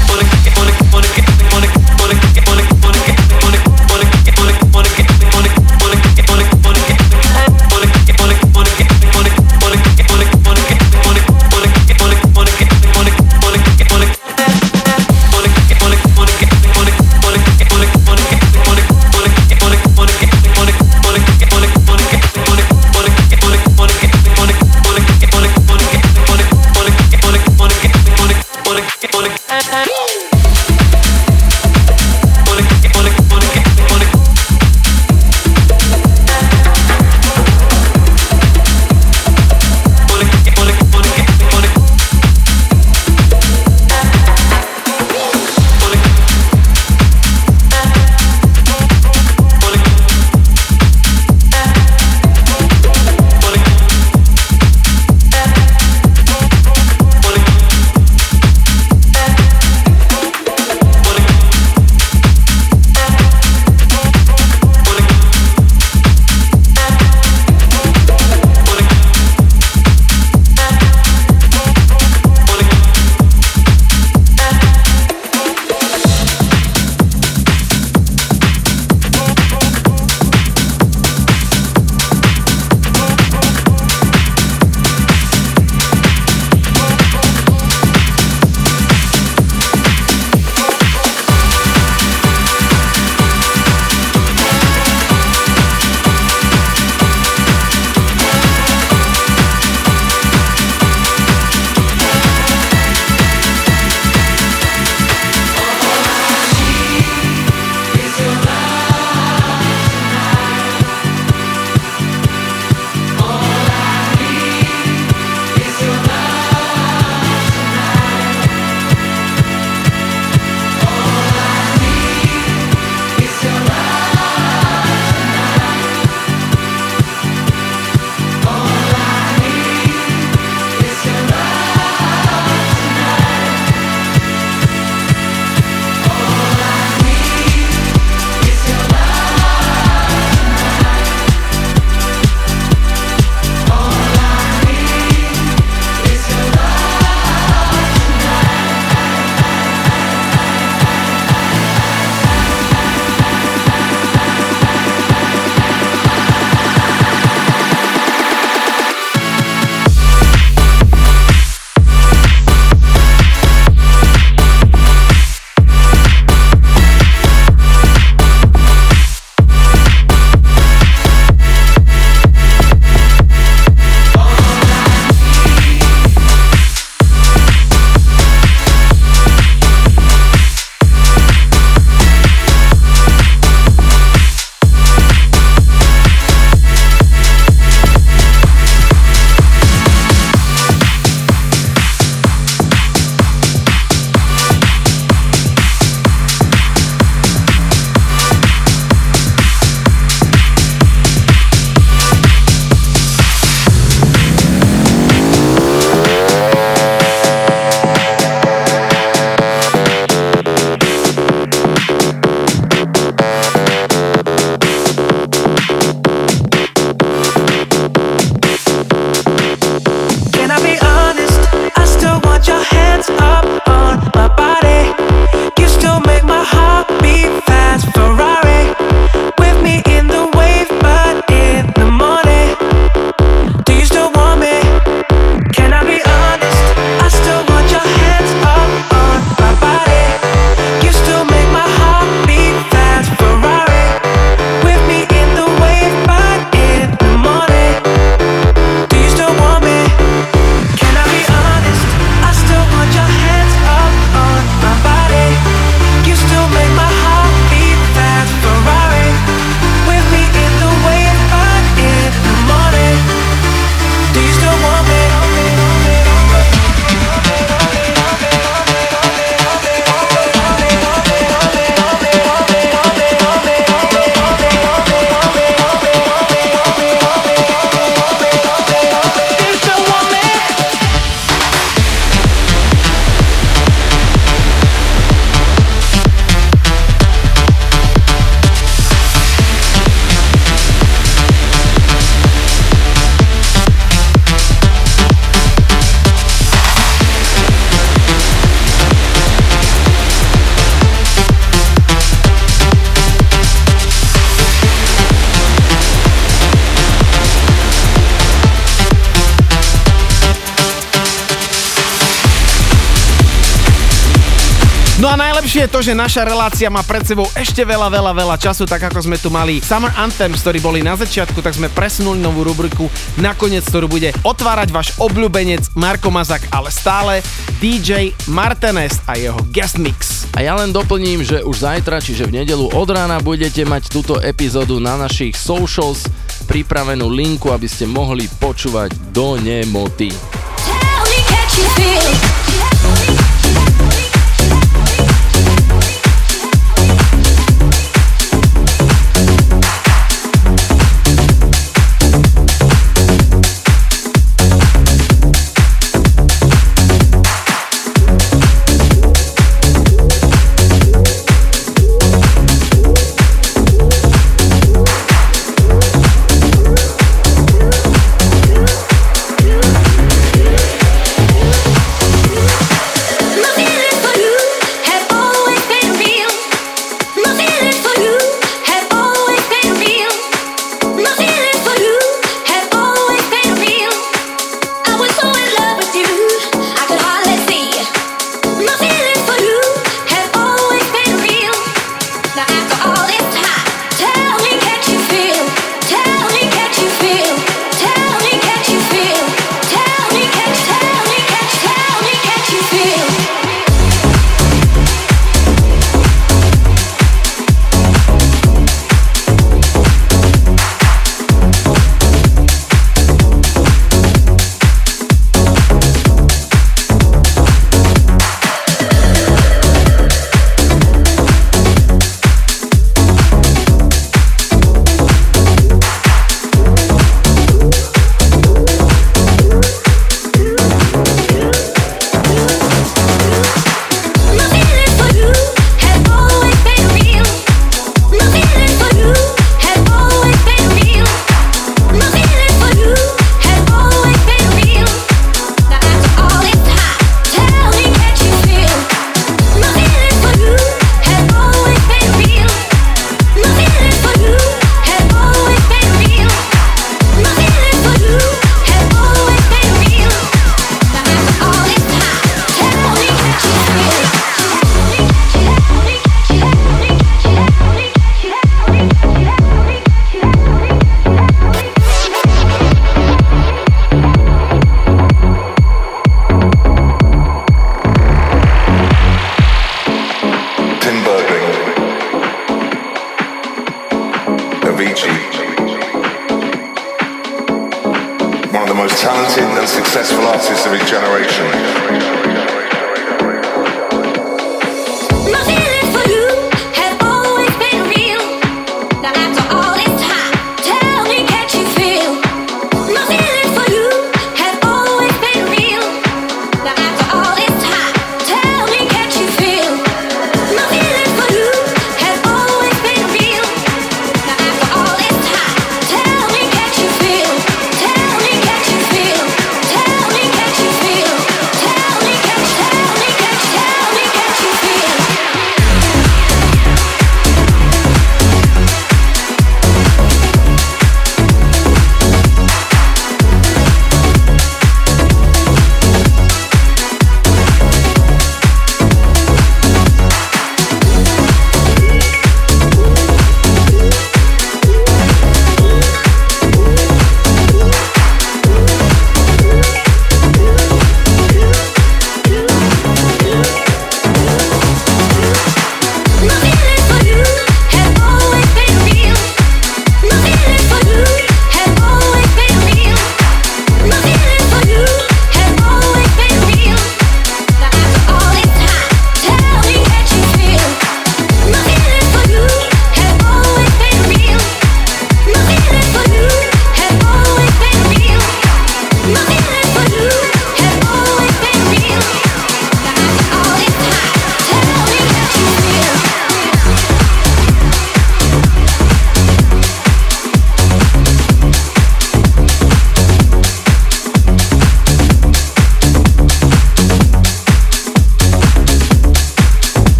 Už je to, že naša relácia má pred sebou ešte veľa, veľa, veľa času, tak ako sme tu mali Summer Anthems, ktorí boli na začiatku, tak sme presunuli novú rubriku nakoniec, ktorú bude otvárať váš obľúbenec Marko Mazak, ale stále DJ Martinez a jeho guest mix. A ja len doplním, že už zajtra, čiže v nedelu od rána budete mať túto epizódu na našich socials pripravenú linku, aby ste mohli počúvať do nemoty. Tell me,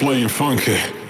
playing funky.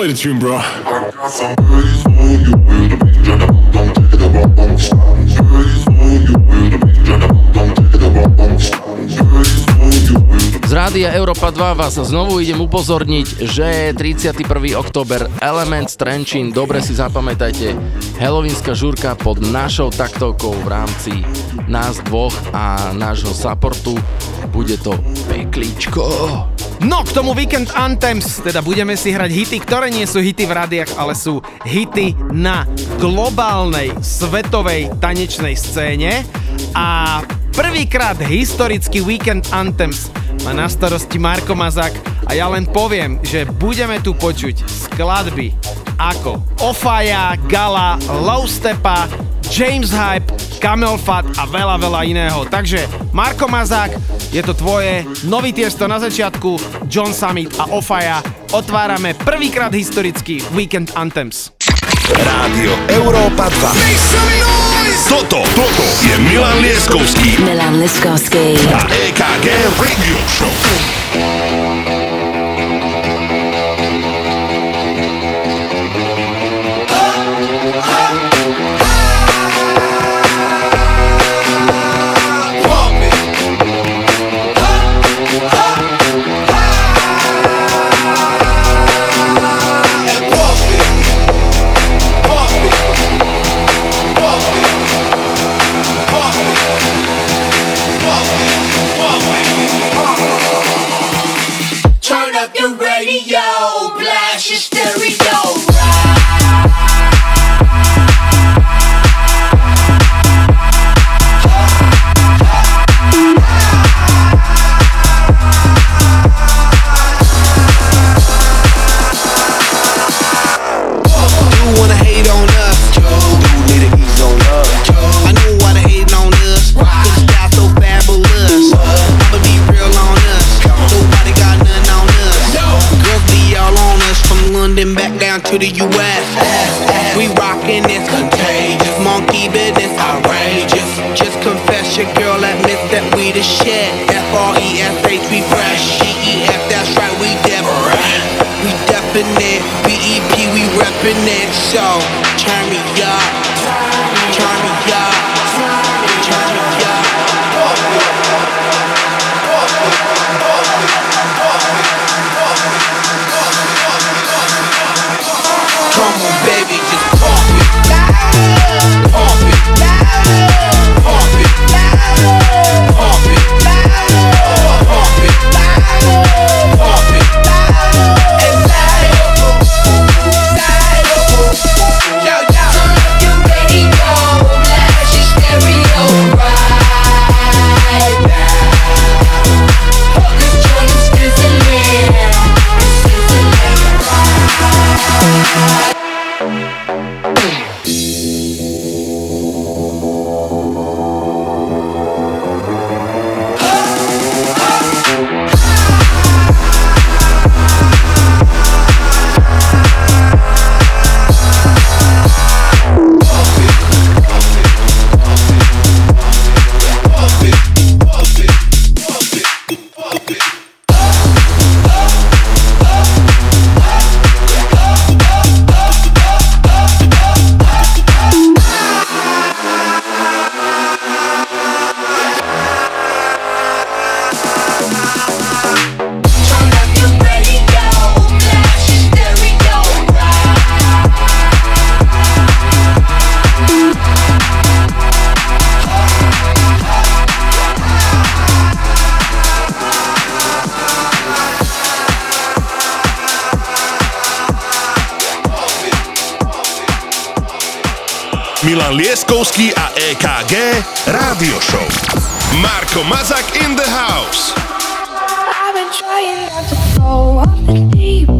Play the tune, bro. Z Rádia Európa 2 vás znovu idem upozorniť, že 31. október Elements Trenčín, dobre si zapamätajte, Halloweenská žúrka pod našou taktovkou v rámci nás dvoch a nášho supportu. Bude to peklíčko. No k tomu Weekend Anthems, teda budeme si hrať hity, ktoré nie sú hity v rádiách, ale sú hity na globálnej svetovej tanečnej scéne. A prvýkrát historický Weekend Anthems má na starosti Marko Mazak a ja len poviem, že budeme tu počuť skladby ako Ofaja, Gala, Low Stepa, James Hype, Camel Fat a veľa, veľa iného. Takže Marko Mazák, je to tvoje, nový tiesto na začiatku, John Summit a Ofaja. Otvárame prvýkrát historický Weekend Anthems. Rádio Európa 2. Toto, toto je Milan Lieskovský Milan Liskovský. a EKG Radio Show. Milan Lieskovský a EKG Rádio Show. Marko Mazak in the house. I've been trying not to go off the deep.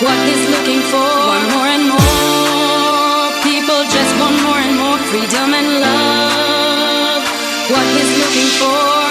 What he's looking for, want more and more, people just want more and more freedom and love. What he's looking for.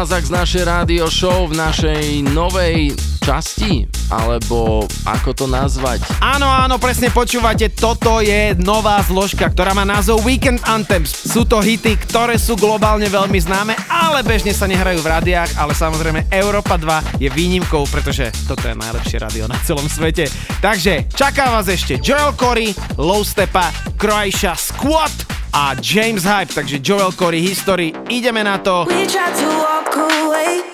Mazak z našej rádio show v našej novej časti, alebo ako to nazvať? Áno, áno, presne počúvate, toto je nová zložka, ktorá má názov Weekend Anthems. Sú to hity, ktoré sú globálne veľmi známe, ale bežne sa nehrajú v rádiách, ale samozrejme Európa 2 je výnimkou, pretože toto je najlepšie rádio na celom svete. Takže čaká vás ešte Joel Corey, Low Stepa, Croatia Squad a James Hype, takže Joel Corey History, ideme na to. We light.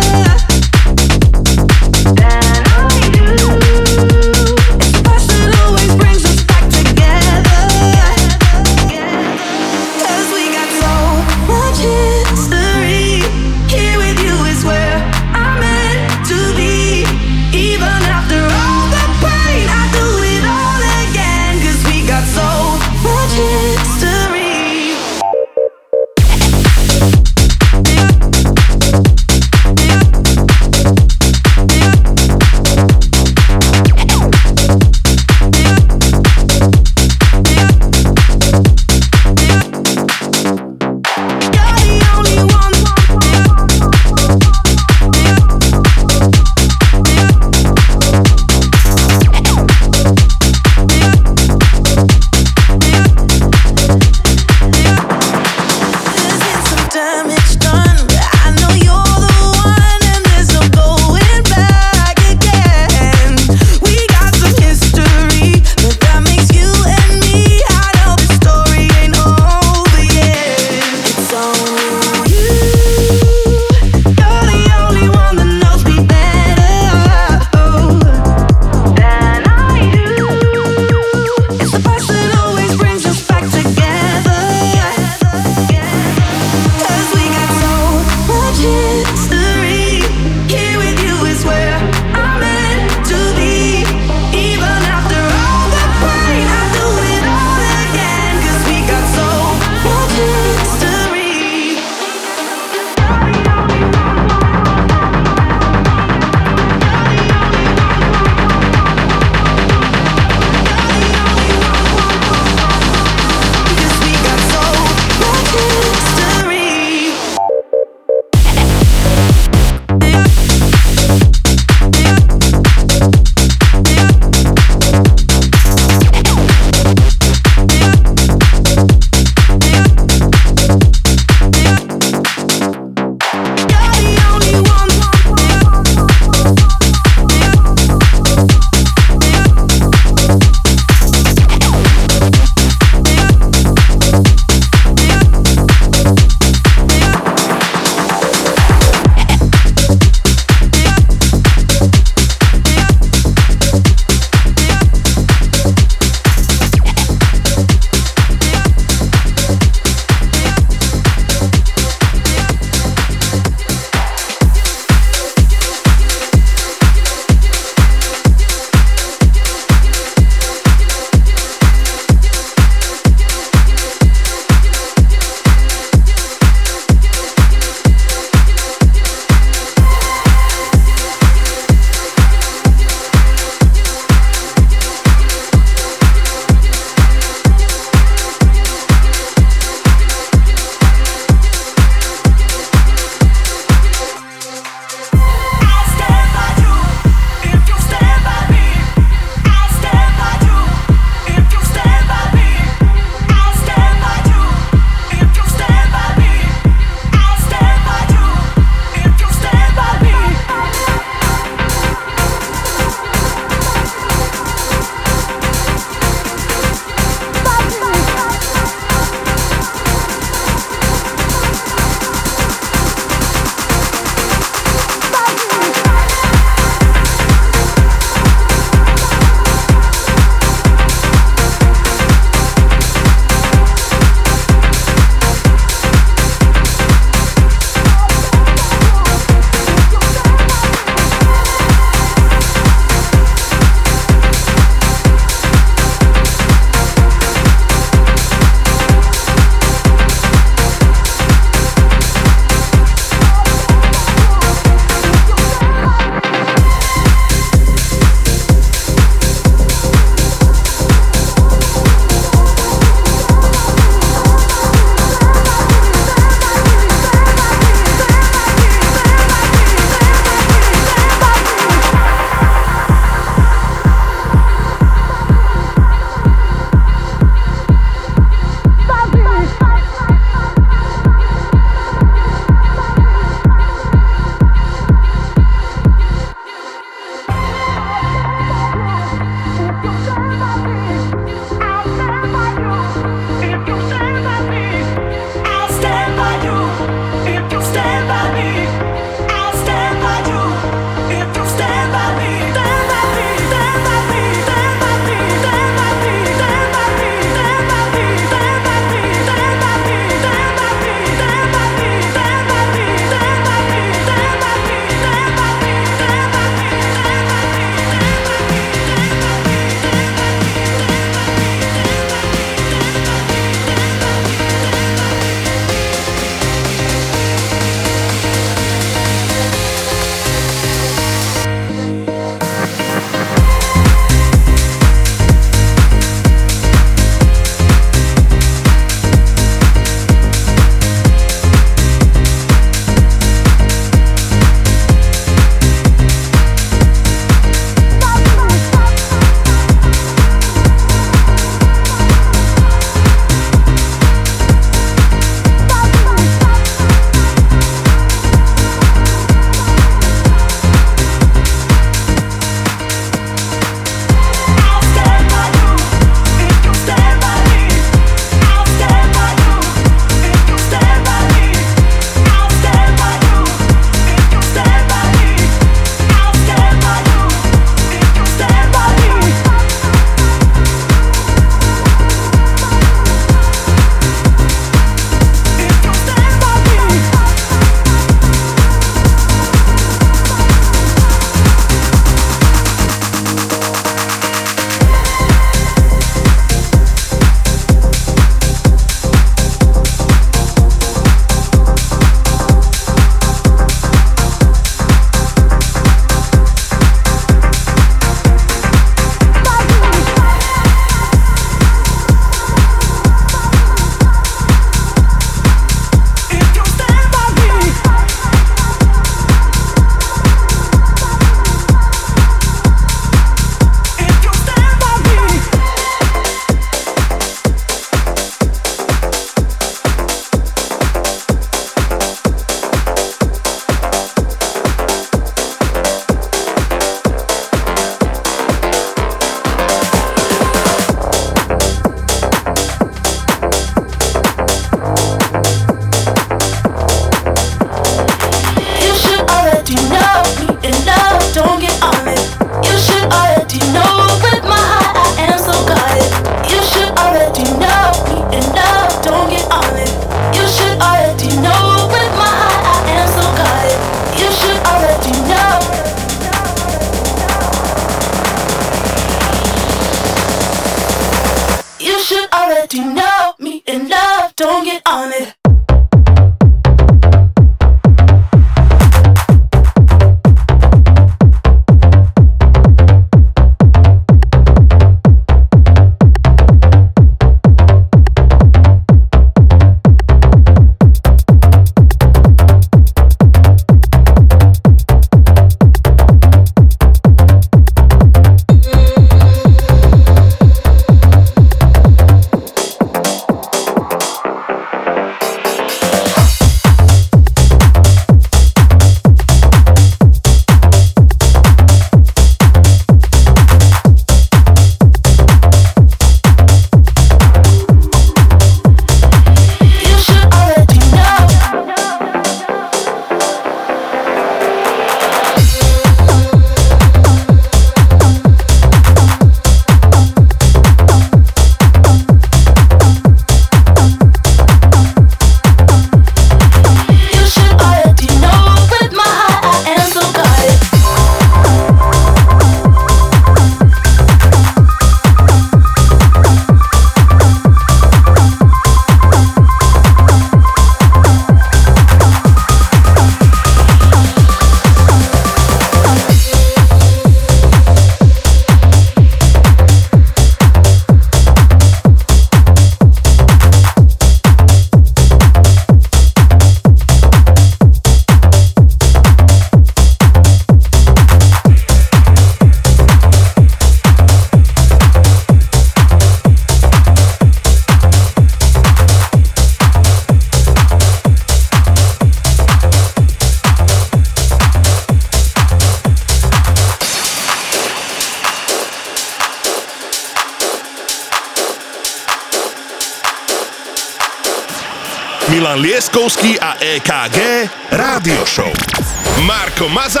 Marko Mazak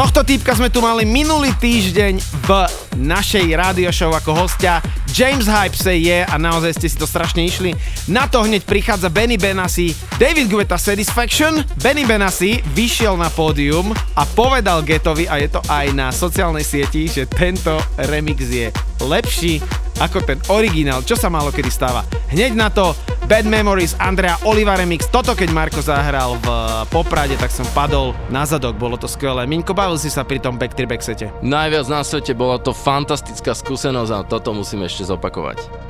Tohto týpka sme tu mali minulý týždeň v našej radio show ako hostia. James Hype say je a naozaj ste si to strašne išli. Na to hneď prichádza Benny Benassi, David Guetta Satisfaction. Benny Benassi vyšiel na pódium a povedal Getovi, a je to aj na sociálnej sieti, že tento remix je lepší ako ten originál, čo sa málo kedy stáva. Hneď na to Bad Memories Andrea Oliva remix. Toto keď Marko zahral v Poprade, tak som padol na zadok, bolo to skvelé. Miňko, bavil si sa pri tom Back 3 Backsete. Najviac na svete bola to fantastická skúsenosť a toto musím ešte zopakovať.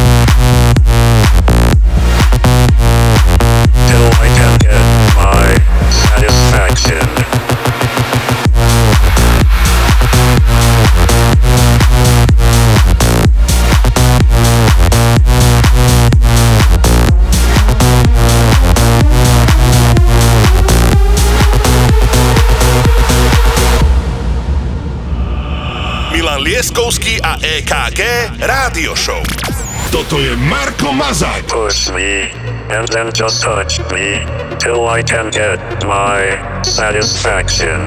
Toto je Marko Mazaj. Push me, and then just touch me, till I can get my satisfaction.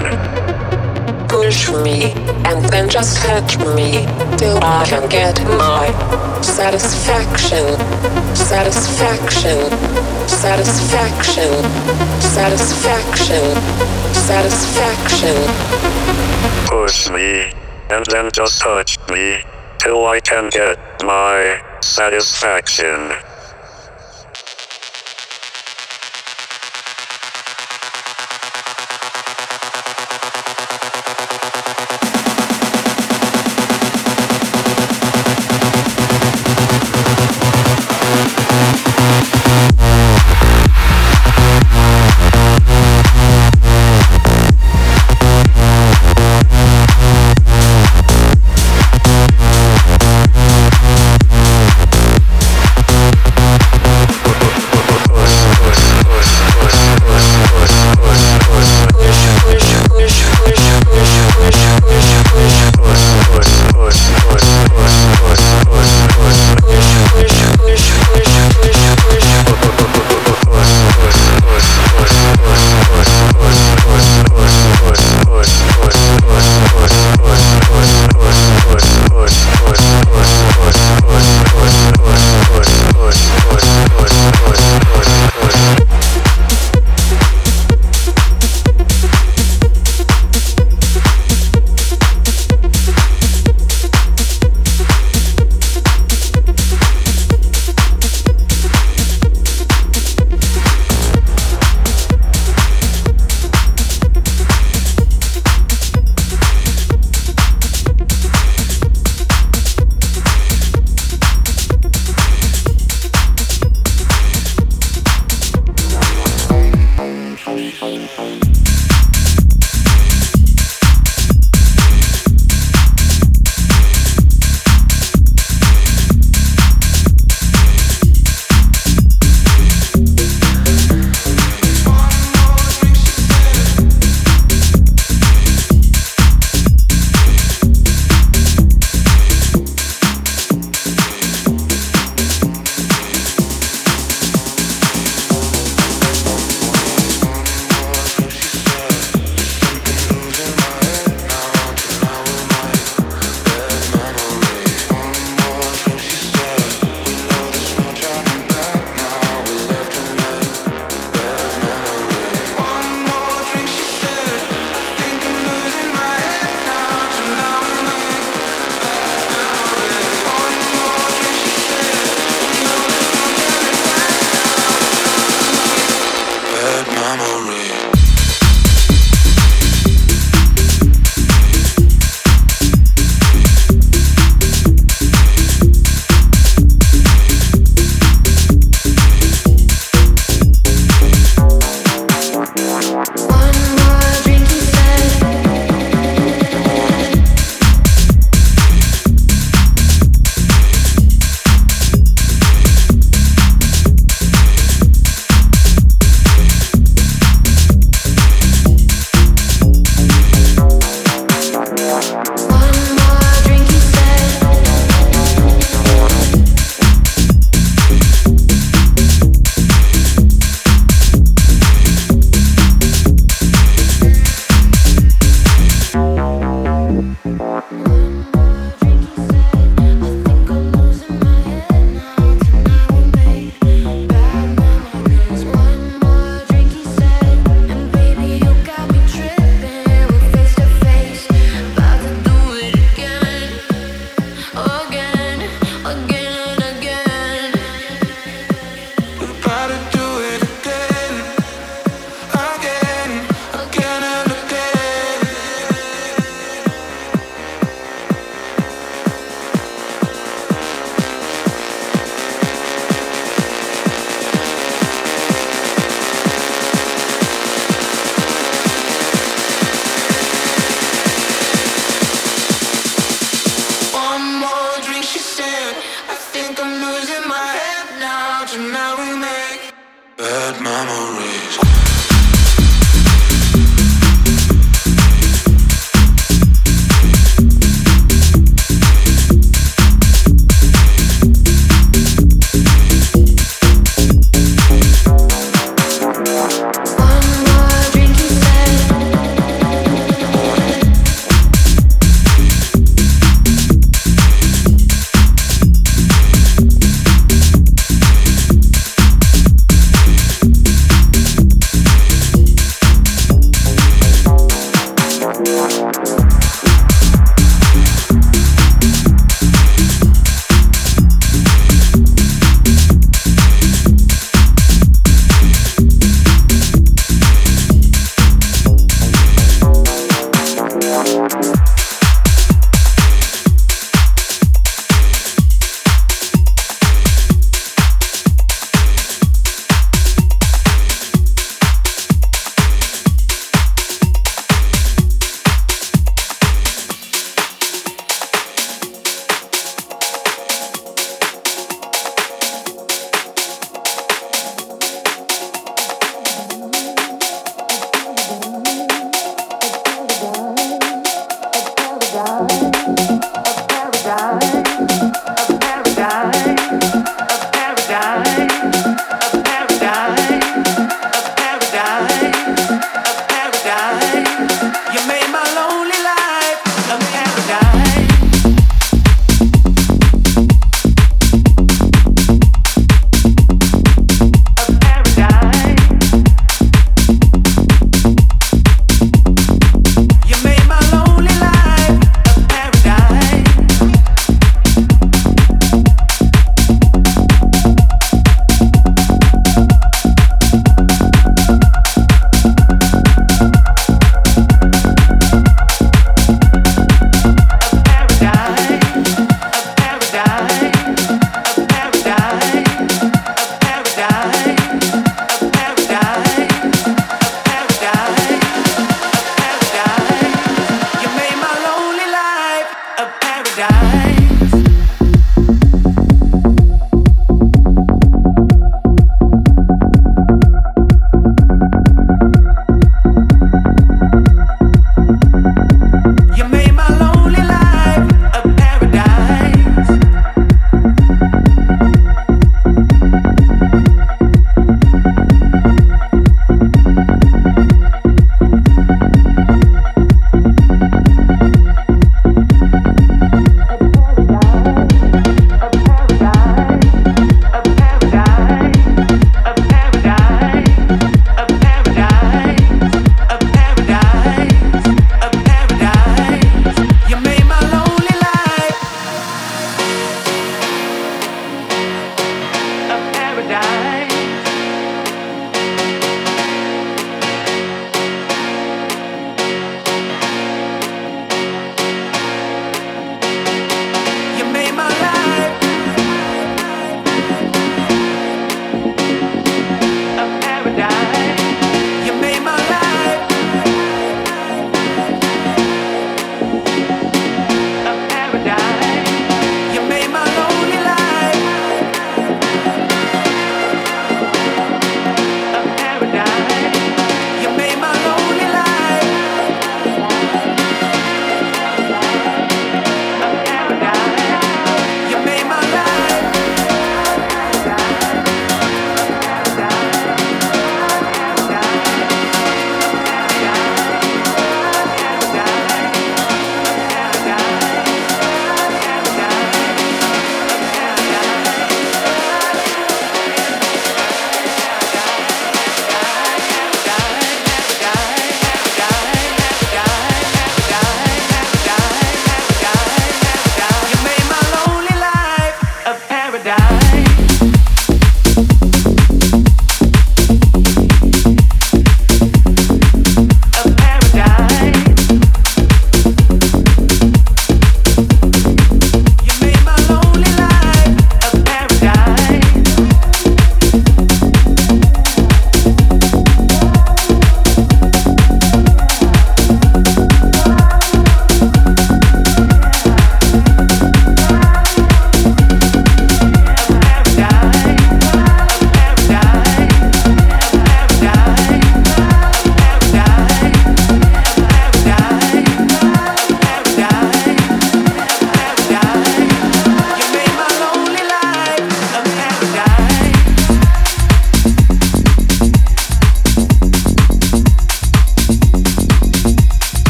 Push me, and then just touch me, till I can get my satisfaction, satisfaction, satisfaction, satisfaction, satisfaction. Push me, and then just touch me, till I can get my satisfaction.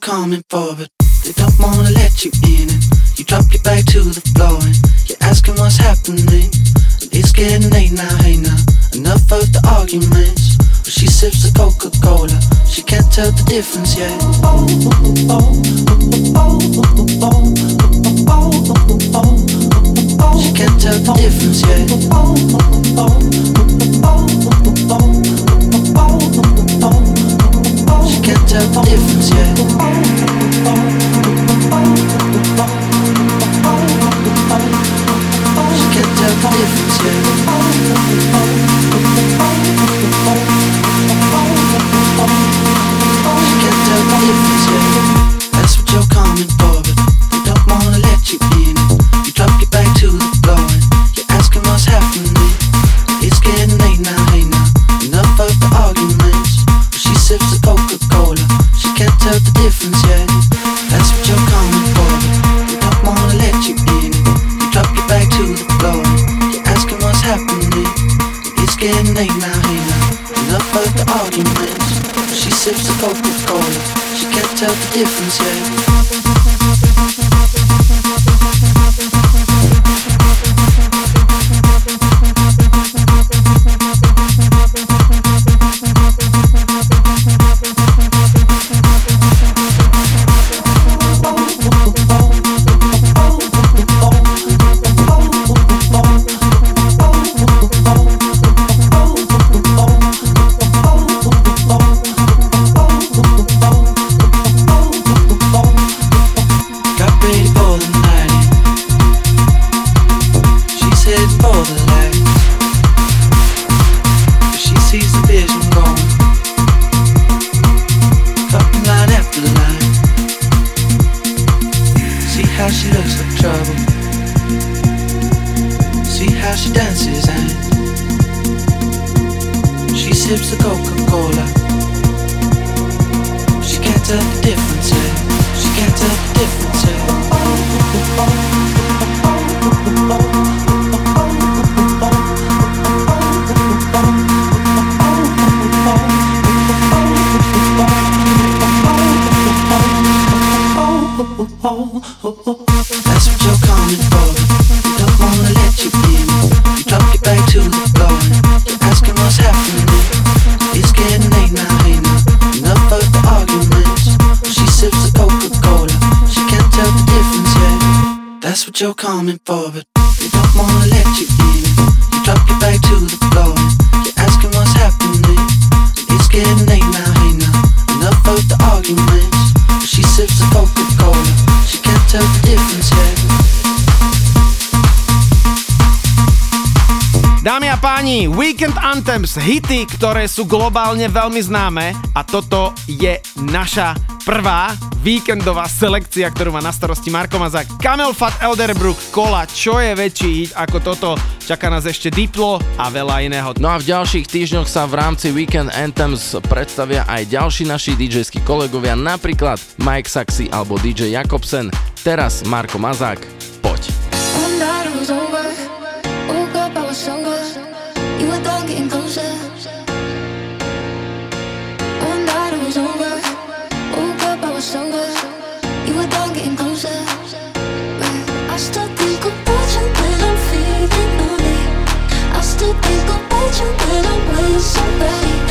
Coming for, Times, hity, ktoré sú globálne veľmi známe a toto je naša prvá víkendová selekcia, ktorú má na starosti Marko Mazak. Kamel Fat Elderbrook, kola, čo je väčší ako toto? Čaká nás ešte Diplo a veľa iného. No a v ďalších týždňoch sa v rámci Weekend Anthems predstavia aj ďalší naši dj kolegovia, napríklad Mike Saxy alebo DJ Jakobsen. Teraz Marko Mazák. somebody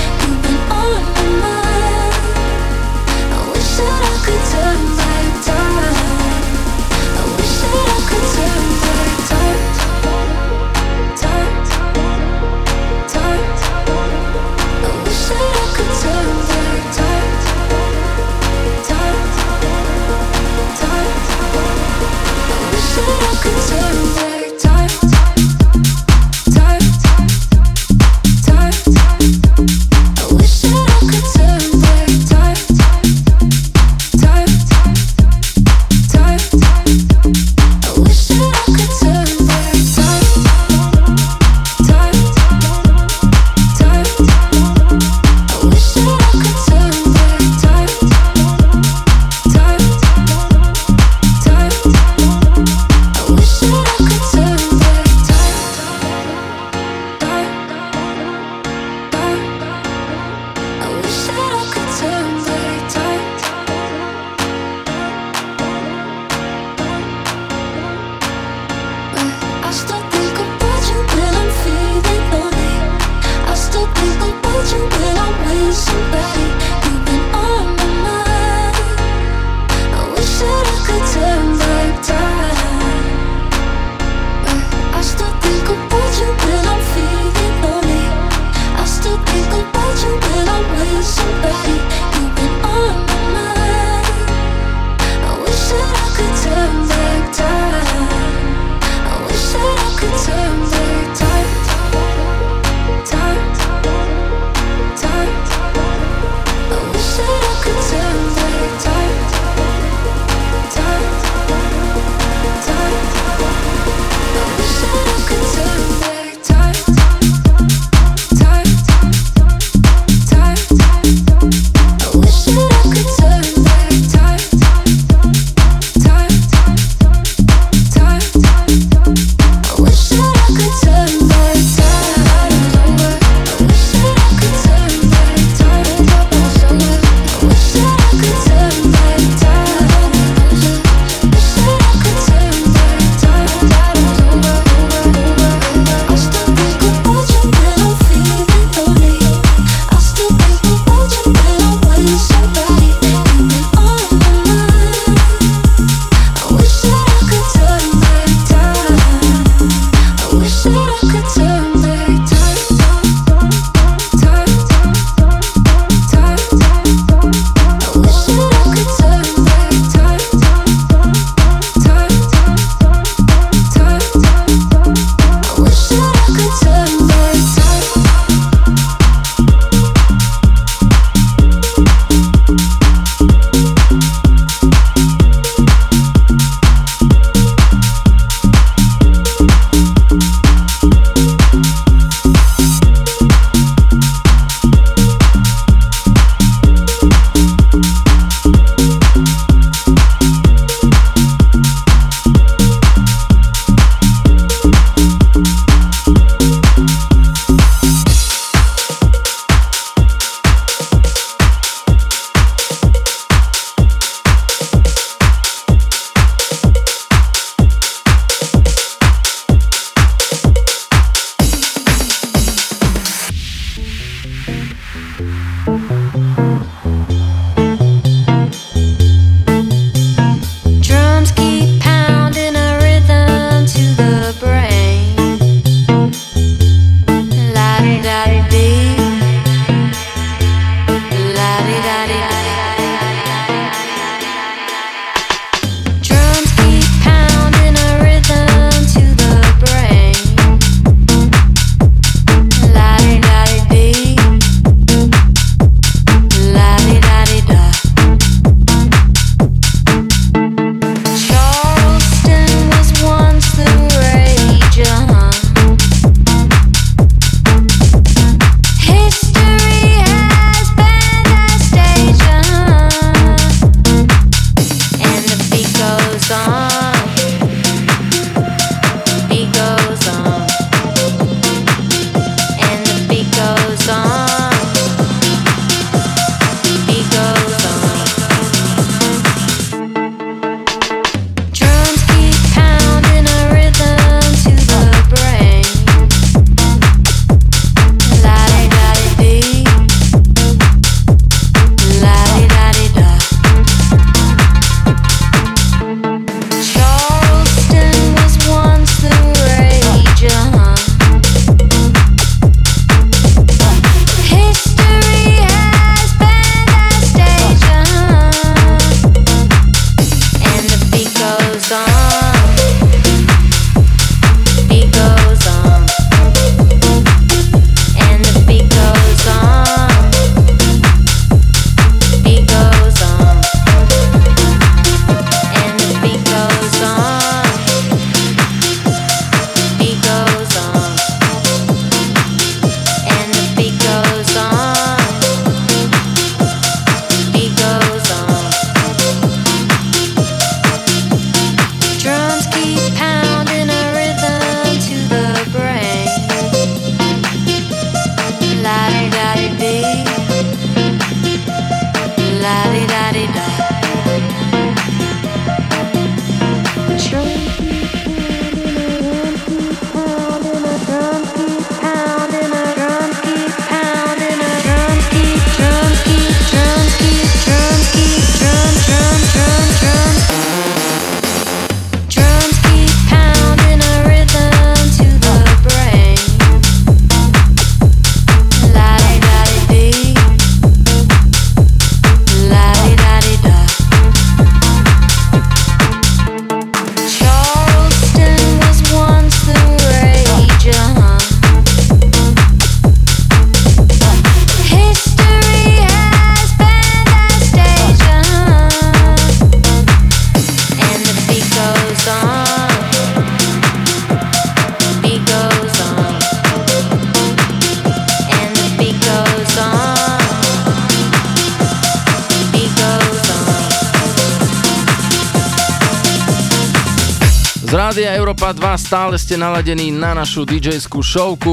stále ste naladení na našu DJ-skú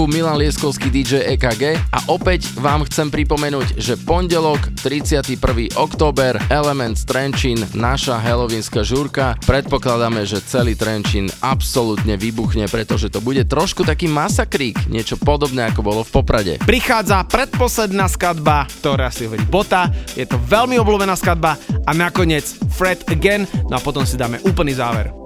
Milan Lieskovský DJ EKG a opäť vám chcem pripomenúť, že pondelok 31. október Element Trenčín, naša helovinská žúrka. Predpokladáme, že celý Trenčín absolútne vybuchne, pretože to bude trošku taký masakrík, niečo podobné ako bolo v Poprade. Prichádza predposledná skladba, ktorá si hovorí Bota, je to veľmi obľúbená skladba a nakoniec Fred Again, no a potom si dáme úplný záver.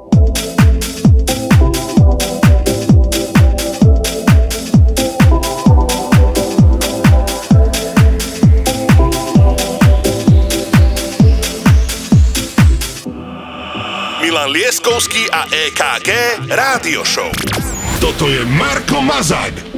Milan Lieskovský a EKG Rádio Show. Toto je Marko Mazák.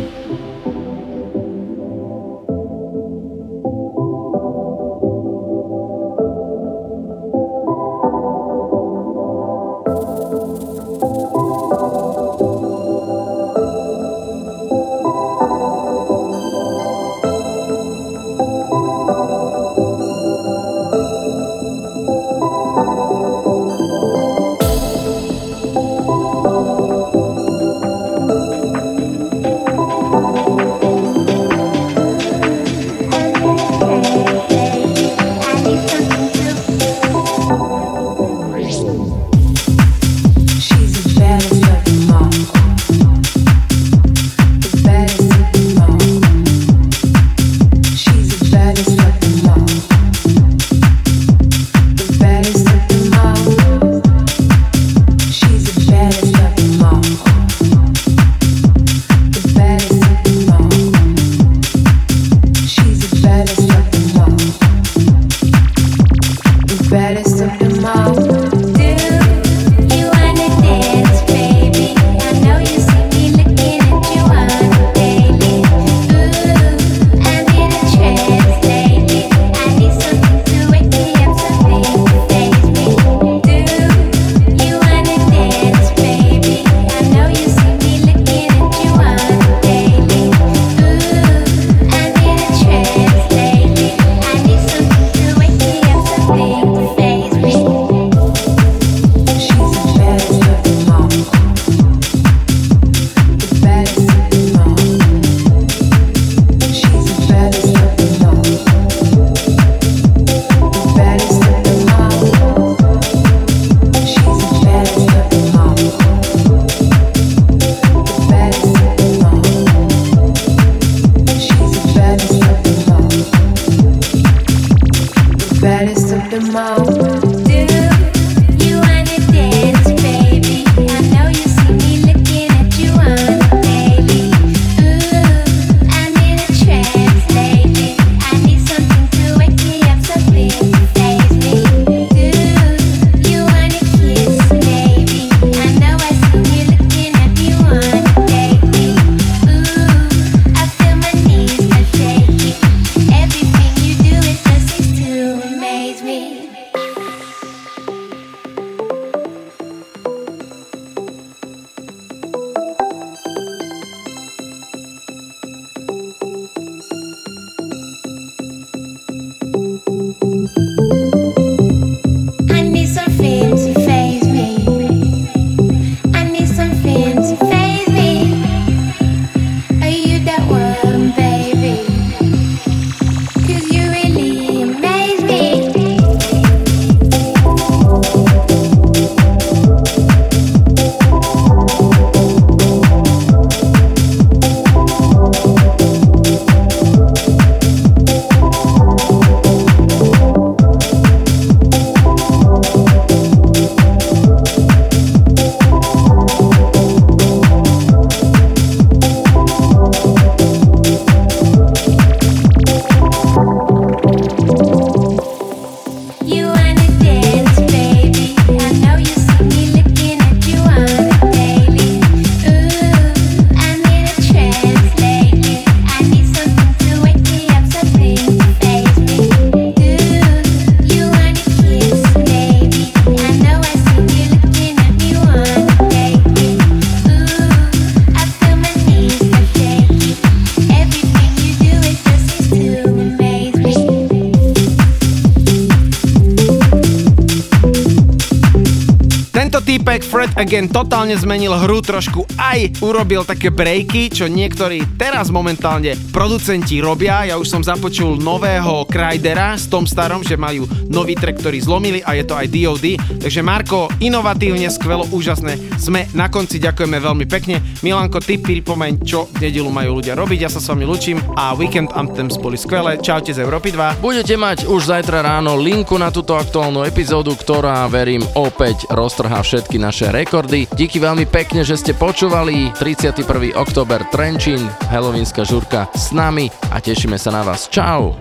Again totálne zmenil hru trošku, aj urobil také breaky, čo niektorí teraz momentálne producenti robia. Ja už som započul nového Krydera s tom starom, že majú nový track, ktorý zlomili a je to aj DOD. Takže Marko, inovatívne, skvelo, úžasné. Sme na konci, ďakujeme veľmi pekne. Milanko, ty pripomeň, čo v nedelu majú ľudia robiť. Ja sa s vami lučím a Weekend Anthems boli skvelé. Čaute z Európy 2. Budete mať už zajtra ráno linku na túto aktuálnu epizódu, ktorá, verím, opäť roztrhá všetky naše rekordy. Díky veľmi pekne, že ste počúvali 31. október Trenčín, Halloweenská žurka s nami a tešíme sa na vás. Čau!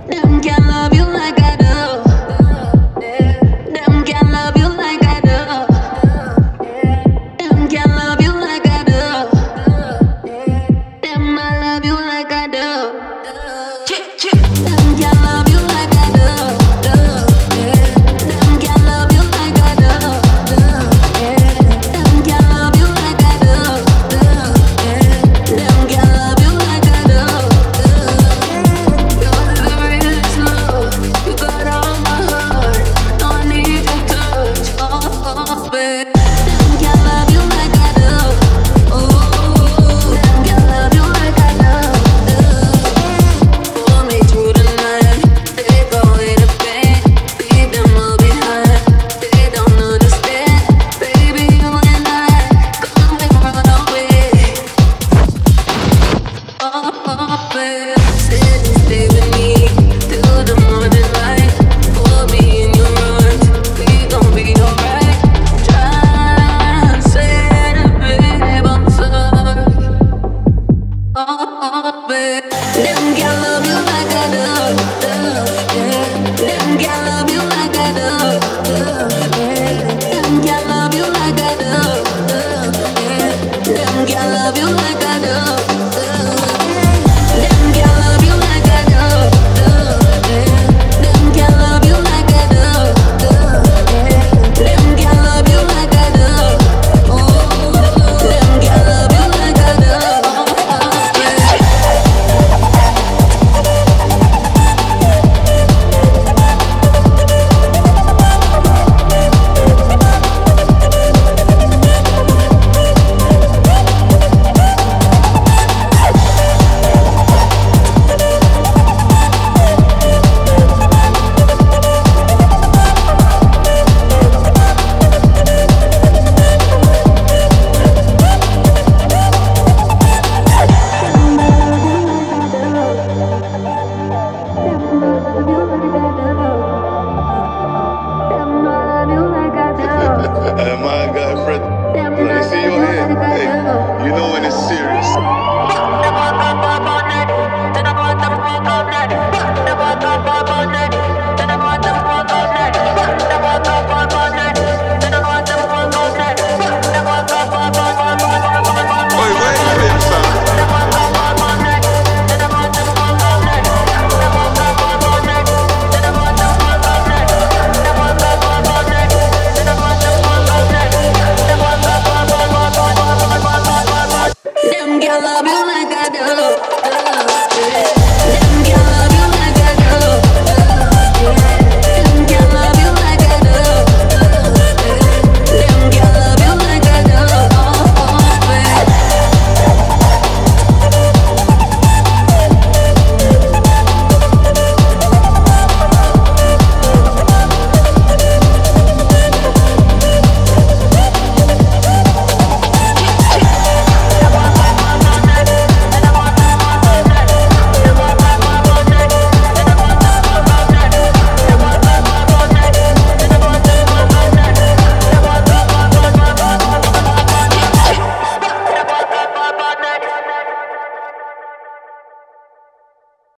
Can love you like